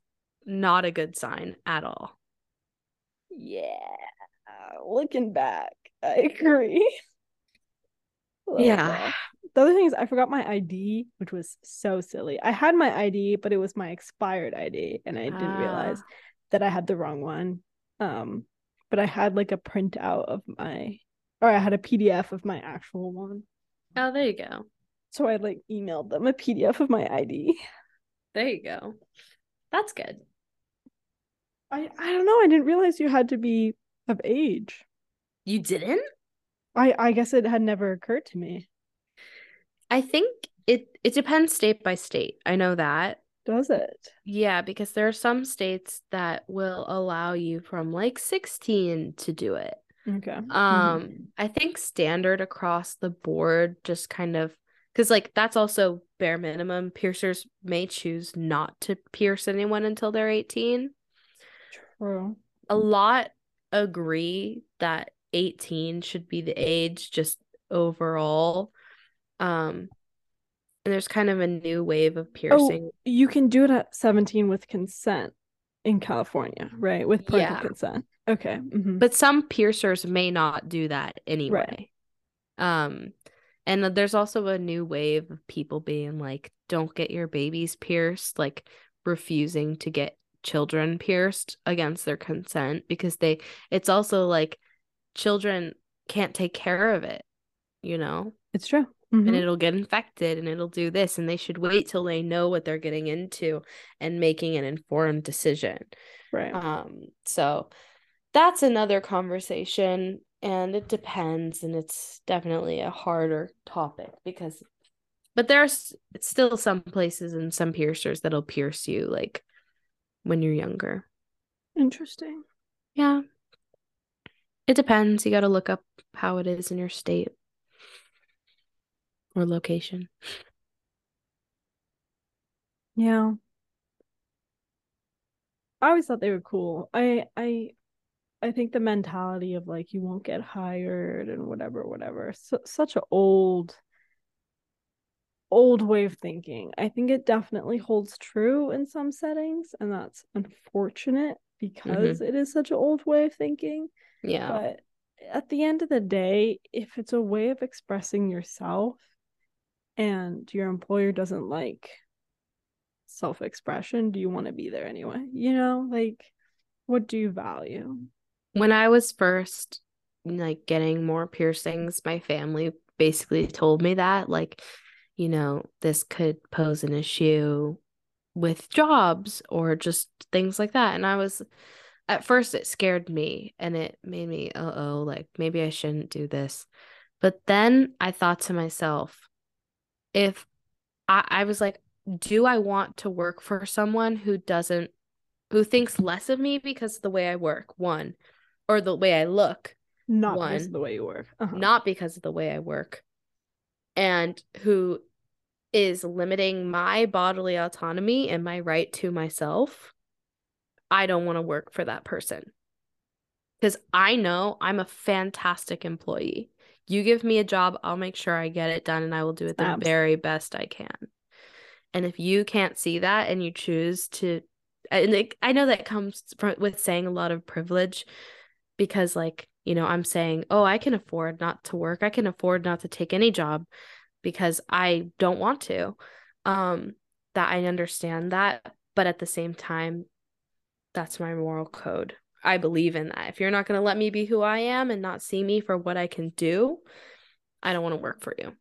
not a good sign at all.
Yeah, looking back, I agree.
Yeah.
bit. The other thing is, I forgot my ID, which was so silly. I had my ID, but it was my expired ID, and I didn't realize
Ah.
that I had the wrong one. Um, but I had like a printout of my, or I had a PDF of my actual one.
Oh, there you go.
So I like emailed them a PDF of my ID.
There you go. That's good.
I I don't know. I didn't realize you had to be of age.
You didn't?
I I guess it had never occurred to me.
I think it it depends state by state. I know that.
Does it?
Yeah, because there are some states that will allow you from like 16 to do it.
Okay.
Um,
Mhm.
I think standard across the board just kind of because like that's also bare minimum. Piercers may choose not to pierce anyone until they're 18.
True.
A lot agree that 18 should be the age just overall. Um, and there's kind of a new wave of piercing.
Oh, you can do it at 17 with consent in California, right? With parental
Yeah.
consent. Okay. mhm.
but some piercers may not do that anyway. Right. Um, and there's also a new wave of people being like, don't get your babies pierced, like refusing to get children pierced against their consent because they, it's also like children can't take care of it, you know,
It's true.
And
Mhm.
it'll get infected and it'll do this, and they should wait till they know what they're getting into and making an informed decision.
Right.
Um, so that's another conversation, and it depends, and it's definitely a harder topic because, but there's still some places and some piercers that'll pierce you like when you're younger.
Interesting.
Yeah. It depends. You got to look up how it is in your state or location.
Yeah. I always thought they were cool. I I I think the mentality of like you won't get hired and whatever, whatever. So, such an old old way of thinking. I think it definitely holds true in some settings, and that's unfortunate mm-hmm. because it is such an old way of thinking.
Yeah.
But at the end of the day, if it's a way of expressing yourself and your employer doesn't like self expression, do you want to be there anyway? You know, like what do you value?
when I was first like getting more piercings, my family basically told me that like, you know, this could pose an issue with jobs or just things like that. And I was at first it scared me and it made me, uh-oh, like maybe I shouldn't do this. But then I thought to myself, if I, I was like, do I want to work for someone who doesn't who thinks less of me because of the way I work, one, or the way I look,
Not because of the way you work. Uh-huh.
not because of the way I work, and who is limiting my bodily autonomy and my right to myself, I don't want to work for that person. Because I know I'm a fantastic employee. You give me a job, I'll make sure I get it done and I will do it the very best I can. And if you can't see that and you choose to, and like, I know that comes from, with saying a lot of privilege because, like, you know, I'm saying, oh, I can afford not to work. I can afford not to take any job because I don't want to. Um, that I understand that, but at the same time, that's my moral code. I believe in that. If you're not going to let me be who I am and not see me for what I can do, I don't want to work for you.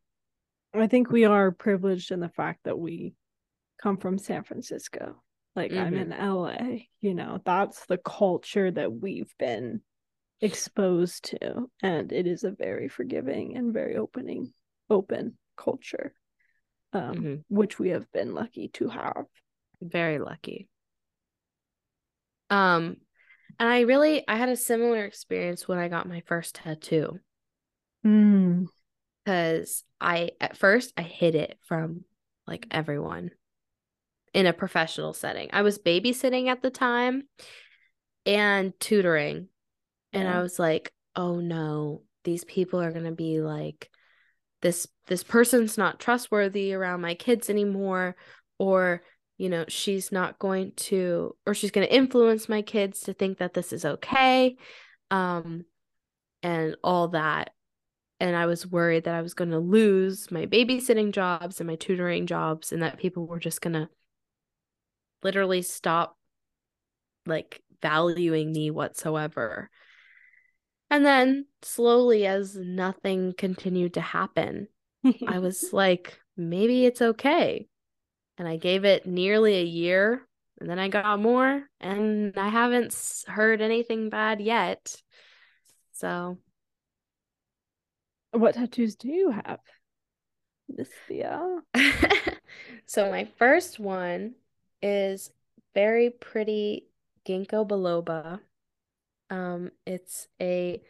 I think we are privileged in the fact that we come from San Francisco. Like I'm
Mhm.
in LA, you know, that's the culture that we've been exposed to. And it is a very forgiving and very opening, open culture. Um,
Mhm.
which we have been lucky to have.
Very lucky. Um, and I really I had a similar experience when I got my first tattoo
Mm.
because I at first I hid it from like everyone in a professional setting. I was babysitting at the time and tutoring. And I was like, "Oh no, these people are going to be like this this person's not trustworthy around my kids anymore or you know, she's not going to or she's going to influence my kids to think that this is okay." Um and all that. And I was worried that I was going to lose my babysitting jobs and my tutoring jobs and that people were just going to literally stop like valuing me whatsoever. And then slowly, as nothing continued to happen, I was like, maybe it's okay. And I gave it nearly a year and then I got more and I haven't heard anything bad yet. So
What tattoos do you have? Miss Thea.
so my first one is very pretty ginkgo biloba. Um, it's a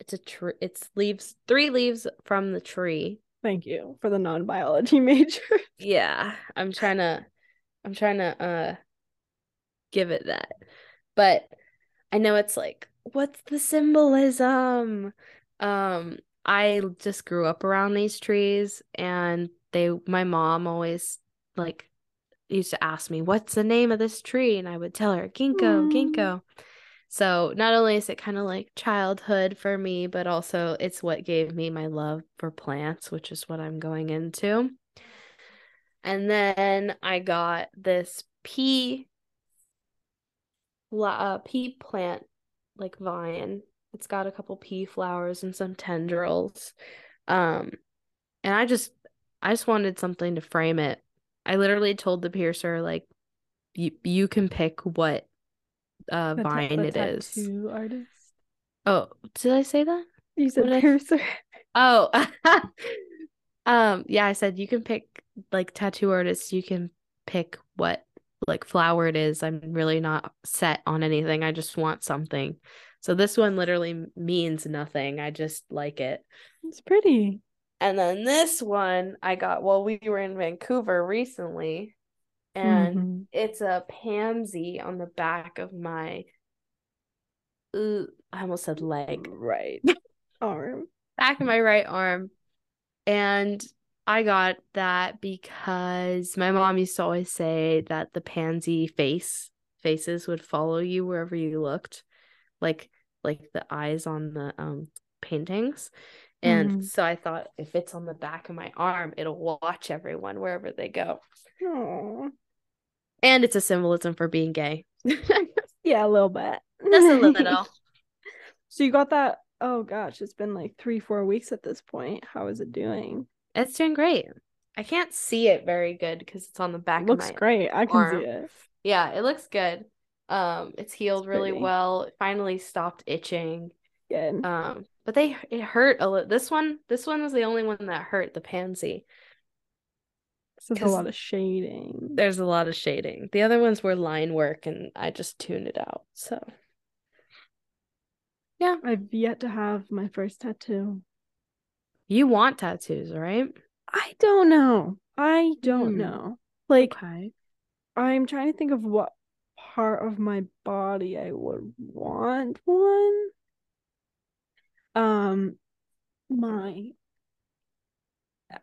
it's a tree. It's leaves three leaves from the tree.
Thank you for the non-biology major.
yeah, I'm trying to, I'm trying to uh, give it that, but I know it's like, what's the symbolism? Um, I just grew up around these trees, and they, my mom always like used to ask me, "What's the name of this tree?" and I would tell her, "Ginkgo, mm. ginkgo." So not only is it kind of like childhood for me, but also it's what gave me my love for plants, which is what I'm going into. And then I got this pea uh, pea plant like vine. It's got a couple pea flowers and some tendrils. Um and I just I just wanted something to frame it. I literally told the piercer like you you can pick what uh the vine it is.
Artist.
Oh, did I say that?
You said piercer.
Oh, um, yeah, I said you can pick like tattoo artists. You can pick what like flower it is. I'm really not set on anything. I just want something. So this one literally means nothing. I just like it.
It's pretty.
And then this one I got while we were in Vancouver recently and mm-hmm. it's a pansy on the back of my uh, I almost said leg.
Right. arm.
Back of my right arm. And I got that because my mom used to always say that the pansy face faces would follow you wherever you looked. Like like the eyes on the um paintings. And mm. so I thought if it's on the back of my arm, it'll watch everyone wherever they go.
Aww
and it's a symbolism for being gay.
yeah, a little bit.
Just a little.
so you got that? Oh gosh, it's been like three, four weeks at this point. How is it doing?
It's doing great. I can't see it very good because it's on the back. It
looks great. I can arm. see it.
Yeah, it looks good. Um, it's healed it's really well. It finally stopped itching.
Good.
Um, but they it hurt a little. This one, this one was the only one that hurt. The pansy.
So there's a lot of shading.
There's a lot of shading. The other ones were line work and I just tuned it out. So
yeah. I've yet to have my first tattoo.
You want tattoos, right?
I don't know. I don't mm. know. Like okay. I'm trying to think of what part of my body I would want one. Um my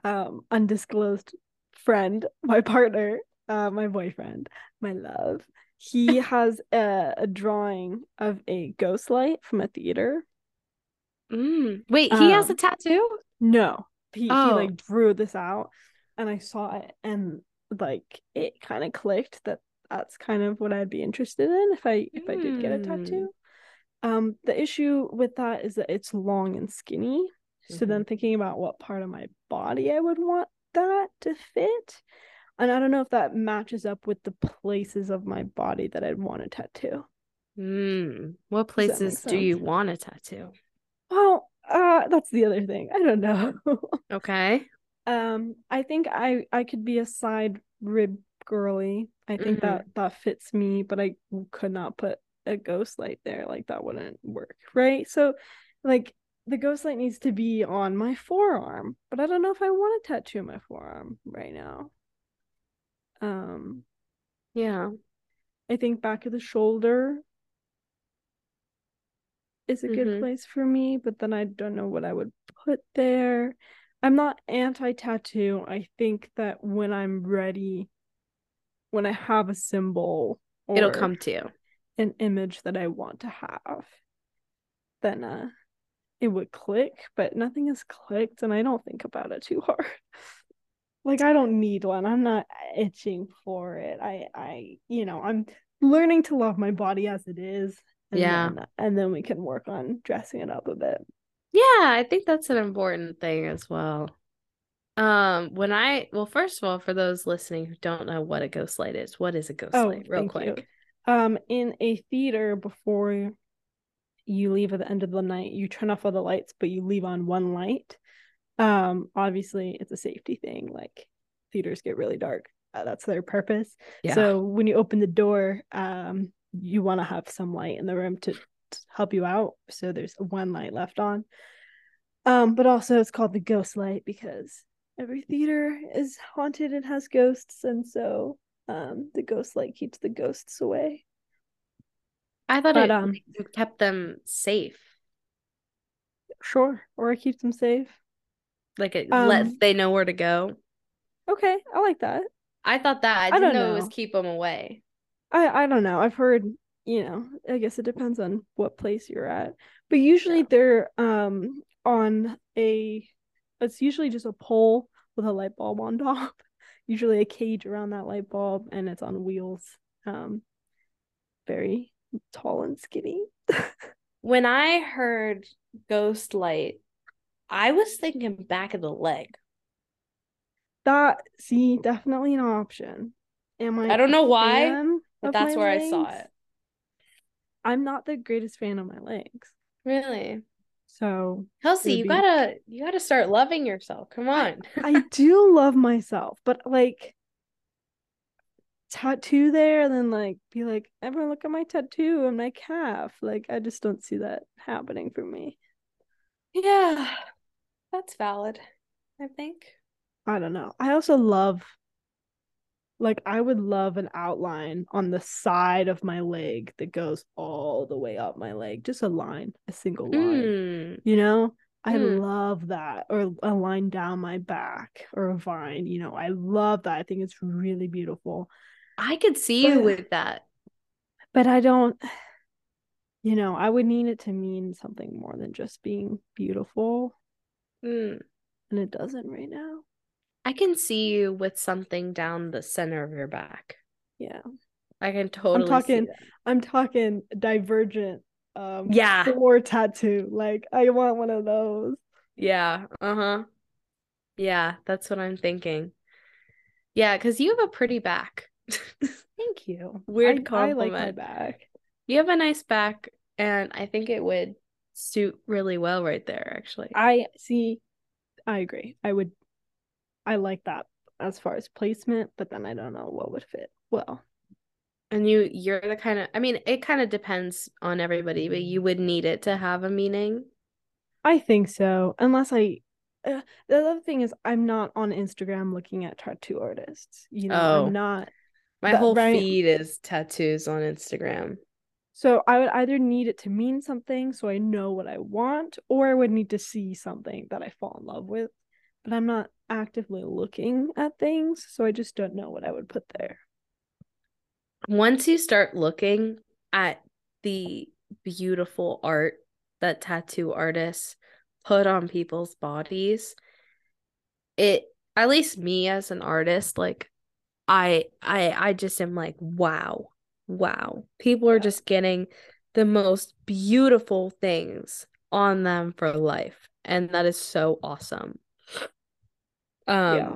um undisclosed friend, my partner, uh, my boyfriend, my love, he has a, a drawing of a ghost light from a theater.
Mm. Wait, he um, has a tattoo?
No, he oh. he like drew this out, and I saw it, and like it kind of clicked that that's kind of what I'd be interested in if I if mm. I did get a tattoo. Hmm. Um, the issue with that is that it's long and skinny. Mm-hmm. So then thinking about what part of my body I would want that to fit. And I don't know if that matches up with the places of my body that I'd want a tattoo.
Hmm. What places do you want a tattoo?
Well, uh, that's the other thing. I don't know.
okay.
Um, I think I I could be a side rib girly. I think mm-hmm. that that fits me, but I could not put a ghost light there. Like that wouldn't work, right? So, like the ghost light needs to be on my forearm, but I don't know if I want to tattoo my forearm right now. Um,
yeah,
I think back of the shoulder is a mm-hmm. good place for me, but then I don't know what I would put there. I'm not anti tattoo. I think that when I'm ready, when I have a symbol,
it'll come to you.
An image that I want to have, then uh it would click, but nothing has clicked and I don't think about it too hard. like I don't need one. I'm not itching for it. I I you know, I'm learning to love my body as it is.
And yeah.
Then, and then we can work on dressing it up a bit.
Yeah, I think that's an important thing as well. Um, when I well, first of all, for those listening who don't know what a ghost light is, what is a ghost oh, light? Real quick.
You. Um, in a theater before you leave at the end of the night, you turn off all the lights, but you leave on one light. Um, obviously, it's a safety thing. Like theaters get really dark. Uh, that's their purpose.
Yeah.
So when you open the door, um, you want to have some light in the room to, to help you out. So there's one light left on. Um, but also it's called the ghost light because every theater is haunted and has ghosts, and so um, the ghost light keeps the ghosts away.
I thought
But
it
um,
kept them safe.
sure, or it keeps them safe.
Like it
Um,
lets they know where to go.
Okay, I like that.
I thought that. I
I
didn't
don't
know, it was keep them away.
I I don't know. I've heard, you know, I guess it depends on what place you're at. But usually
Yeah.
they're um on a it's usually just a pole with a light bulb on top. Usually a cage around that light bulb and it's on wheels. Um very tall and skinny.
When I heard ghost light, I was thinking back of the leg.
That see, definitely an option. Am I
I don't know why, But that's where I saw it.
I'm not the greatest fan of my legs.
Really?
So
Kelsey, you
be-
gotta you gotta start loving yourself. Come on.
I do love myself, but like tattoo there and then like be like, everyone look at my tattoo and my calf. Like I just don't see that happening for me.
Yeah, that's valid, I think.
I don't know. I also love like I would love an outline on the side of my leg that goes all the way up my leg. Just a line, a single line.
Mm.
You know? I
Mm.
love that. Or a line down my back or a vine. You know, I love that. I think it's really beautiful.
I could see you with that.
but I don't you know, I would need it to mean something more than just being beautiful,
Mm.
and it doesn't right now.
I can see you with something down the center of your back.
Yeah.
I can totally see
talking-. I'm talking divergent um
Yeah.
Four tattoo. Like I want one of those.
Yeah. Uh-huh. Yeah, that's what I'm thinking. Yeah, because you have a pretty back.
Thank you.
Weird
I, I like my
compliment.
back.
You have a nice back, and I think it would suit really well right there, actually.
I see I agree. I would I like that as far as placement, but then I don't know what would fit well.
And you you're the kind of I mean, it kind of depends on everybody, but you would need it to have a meaning.
I think so. Unless I uh, the other thing is I'm not on Instagram looking at tattoo artists. You know,
Oh.
I'm not.
My
That-
whole
right.
feed is tattoos on Instagram.
So I would either need it to mean something so I know what I want, or I would need to see something that I fall in love with. But I'm not actively looking at things, so I just don't know what I would put there.
Once you start looking at the beautiful art that tattoo artists put on people's bodies, it at least me as an artist, like I I I just am like, wow. Wow. People are just getting the most beautiful things on them for life. And that is so awesome. Um
Yeah.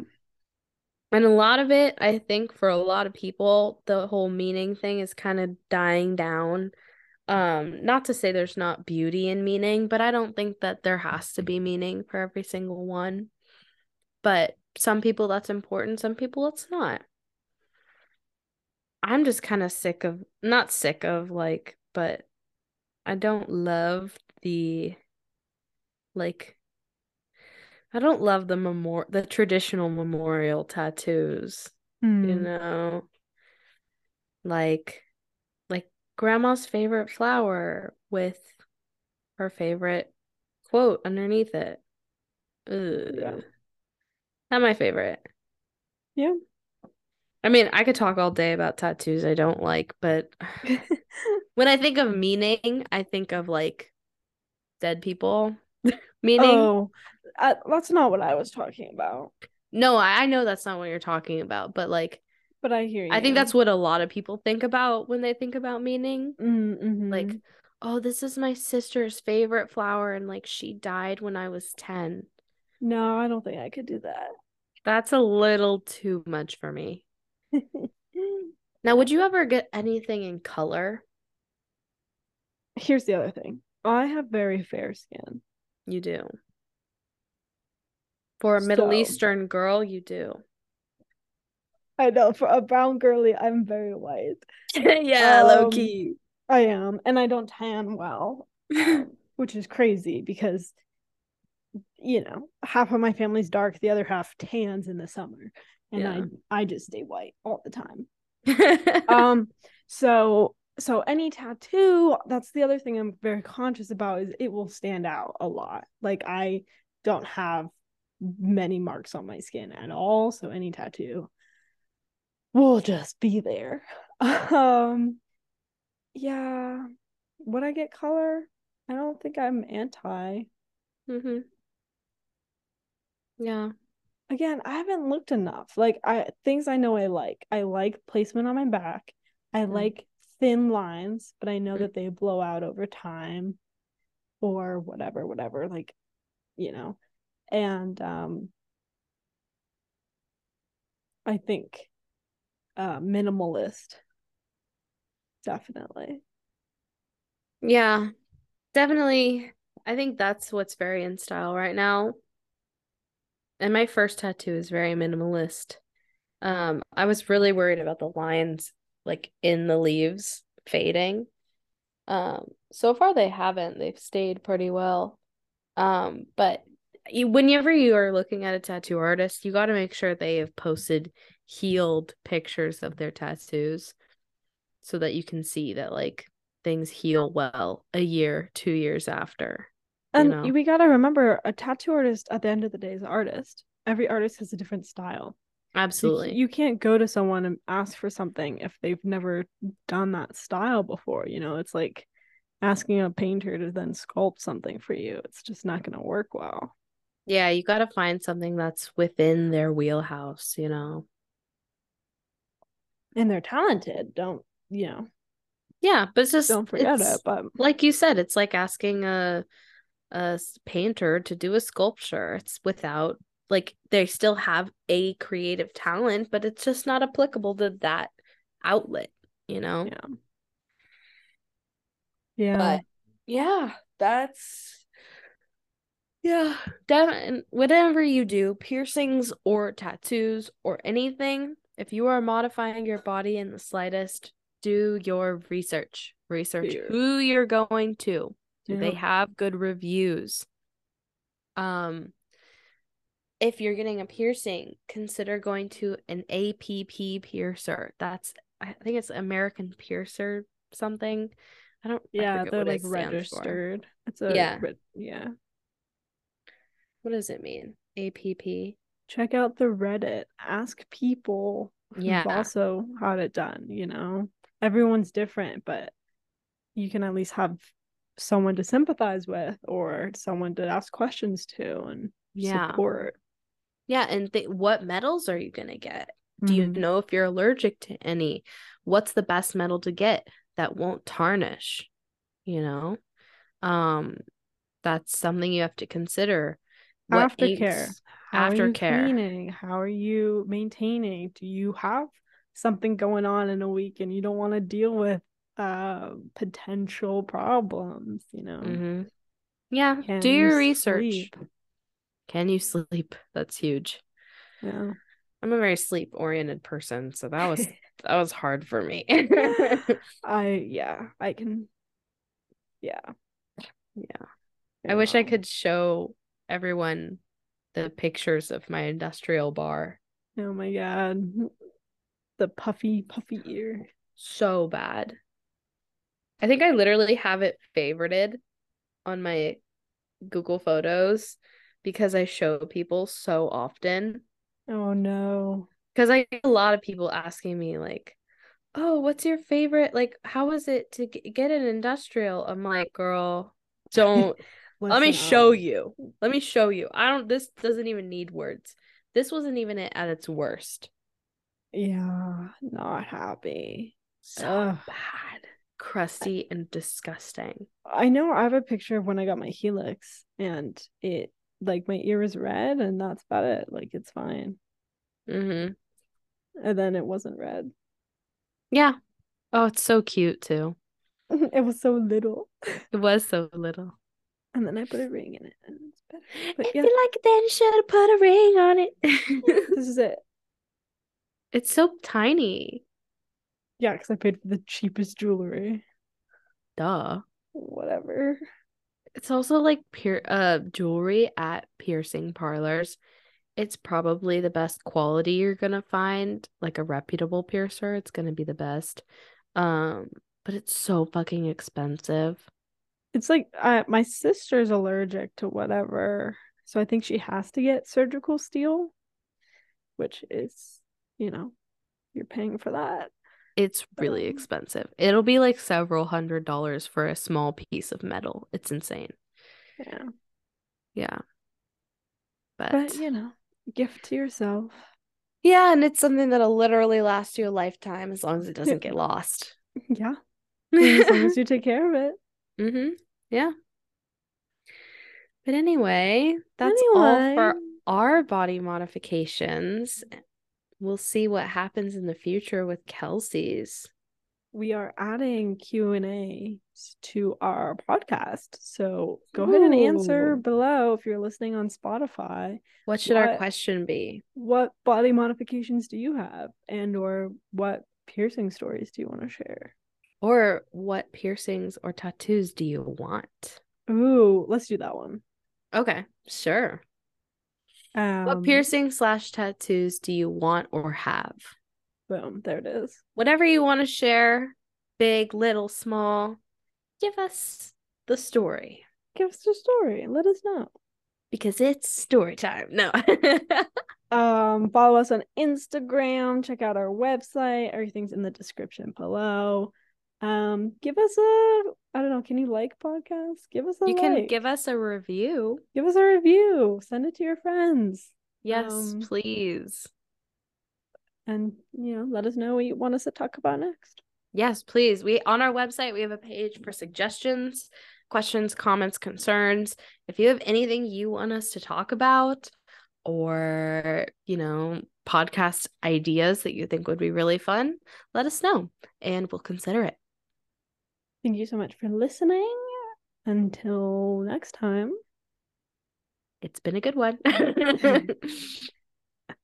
and a lot of it, I think for a lot of people, the whole meaning thing is kind of dying down. Um, not to say there's not beauty in meaning, but I don't think that there has to be meaning for every single one. But some people that's important, some people it's not. I'm just kind of sick of, not sick of like, but I don't love the like I don't love the memor the traditional memorial tattoos, you
Hmm.
know. Like like grandma's favorite flower with her favorite quote underneath it.
Yeah.
Not my favorite.
Yeah.
I mean, I could talk all day about tattoos I don't like, but when I think of meaning, I think of like dead people meaning.
oh, uh, that's not what I was talking about.
No, I, I know that's not what you're talking about, but like
But I hear you.
I think that's what a lot of people think about when they think about meaning.
Mm, mhm.
Like, oh, this is my sister's favorite flower, and like she died when I was 10.
no, I don't think I could do that.
That's a little too much for me. Now, would you ever get anything in color?
Here's the other thing. I have very fair skin.
You do. For a Middle Eastern girl, you do.
I know for a brown girly, I'm very white.
yeah,
Um,
low key.
I am, and I don't tan well, um, which is crazy because you know half of my family's dark, the other half tans in the summer, and
Yeah.
I I just stay white all the time. um so so any tattoo that's the other thing i'm very conscious about is it will stand out a lot like i don't have many marks on my skin at all so any tattoo will just be there um yeah would i get color i don't think i'm anti
hmm Yeah.
Again, I haven't looked enough. Like I things I know I like. I like placement on my back. I
Mm.
like thin lines, but I know
Mm.
that they blow out over time or whatever, whatever, like you know. And um I think uh minimalist definitely.
Yeah. Definitely. I think that's what's very in style right now. And my first tattoo is very minimalist. Um, I was really worried about the lines like in the leaves fading. Um, so far they haven't. They've stayed pretty well. Um, but you, whenever you are looking at a tattoo artist, you got to make sure they have posted healed pictures of their tattoos so that you can see that like things heal well a year, two years after. You
And
know?
we got to remember a tattoo artist at the end of the day is an artist. Every artist has a different style. So you-
Absolutely.
You can't go to someone and ask for something if they've never done that style before. You know, it's like asking a painter to then sculpt something for you. It's just not going to work well.
Yeah, you got to find something that's within their wheelhouse, you know.
And they're talented. Don't, you know,
Yeah, but it's just
don't forget it. But
like you said, it's like asking a a painter to do a sculpture. It's without like they still have a creative talent, but it's just not applicable to that outlet, you know?
yeah. Yeah.
But yeah, that's yeah. Whatever you do, piercings or tattoos or anything, if you are modifying your body in the slightest, do your research. Research
Yeah.
who you're going to. Do they have good reviews? Um, if you're getting a piercing, consider going to an APP piercer. That's I think it's American Piercer something. I don't.
Yeah,
forget
they're like
stands for.
registered. It's a
Yeah.
re- yeah.
What does it mean? APP.
Check out the Reddit. Ask people
Yeah.
who've also had it done, you know. Everyone's different, but you can at least have someone to sympathize with or someone to ask questions to and
Yeah.
support.
Yeah, and th- what metals are you gonna get? Do you
Mhm.
know if you're allergic to any? What's the best metal to get that won't tarnish? You know, um, that's something you have to consider. What
Aftercare.
inks-
How are you
aftercare.
cleaning? How are you maintaining? Do you have something going on in a week and you don't want to deal with uh potential problems, you know?
Mhm. Yeah,
Can
do
you
your research.
sleep?
Can you sleep? That's huge.
Yeah.
I'm a very sleep oriented person, so that was that was hard for me.
I yeah, I can yeah.
Yeah. I wish I could show everyone the pictures of my industrial bar.
Oh my god. The puffy, puffy ear.
So bad. I think I literally have it favorited on my Google Photos because I show people so often.
Oh no.
Because I get a lot of people asking me, like, oh, what's your favorite? Like, how is it to g- get an industrial? I'm like, girl, don't. Let me show
up.
you. Let me show you. I don't, this doesn't even need words. This wasn't even it at its worst.
Yeah, not happy.
So
Ugh.
bad. Crusty and disgusting.
I know I have a picture of when I got my Helix and it like my ear was red and that's about it. Like it's fine.
Mm-hmm.
And then it wasn't red.
Yeah. Oh, it's so cute too.
It was so little.
It was so little.
And then I put a ring in it, and it's better. But
if
yeah,
you like it, then you should have put a ring on it.
this is it.
it's so tiny.
Yeah, because I paid for the cheapest jewelry.
Duh.
Whatever.
It's also like pier uh jewelry at piercing parlors. It's probably the best quality you're gonna find, like a reputable piercer. It's gonna be the best. Um, but it's so fucking expensive.
It's like uh, my sister's allergic to whatever, so I think she has to get surgical steel, which is, you know, you're paying for that.
It's really expensive. It'll be like several hundred dollars for a small piece of metal. It's insane.
Yeah,
Yeah. But,
but you know, gift to yourself.
yeah, and it's something that'll literally last you a lifetime as long as it doesn't get lost.
Yeah, as long as you take care of it.
Mm-hmm. Yeah. But anyway, that's all for our body modifications. We'll see what happens in the future with Kelsey's.
we are adding Q and A to our podcast. So go ahead and answer below if you're listening on Spotify.
What should our question be?
What body modifications do you have, and or what piercing stories do you want to share?
Or what piercings or tattoos do you want?
Ooh, let's do that one.
Okay, sure.
Um,
What piercing slash tattoos do you want or have?
Boom, there it is.
Whatever you want to share, big, little, small, give us the story
Give us the story. Let us know.
because it's story time. No.
Um, follow us on Instagram. Check out our website. Everything's in the description below. Um, give us a I don't know. Can you like podcasts? Give us a
you can
like.
give us a review.
give us a review. Send it to your friends,
Yes,
Um,
please.
and you know, let us know what you want us to talk about next.
Yes, please. We on our website we have a page for suggestions, questions, comments, concerns. If you have anything you want us to talk about or, you know, podcast ideas that you think would be really fun, let us know and we'll consider it.
Thank you so much for listening. Until next time.
It's been a good one.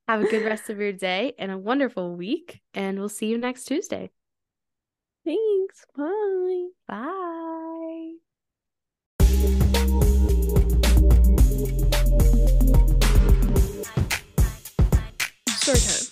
Have a good rest of your day and a wonderful week. And we'll see you next Tuesday.
Thanks. Bye.
Bye. Storytime.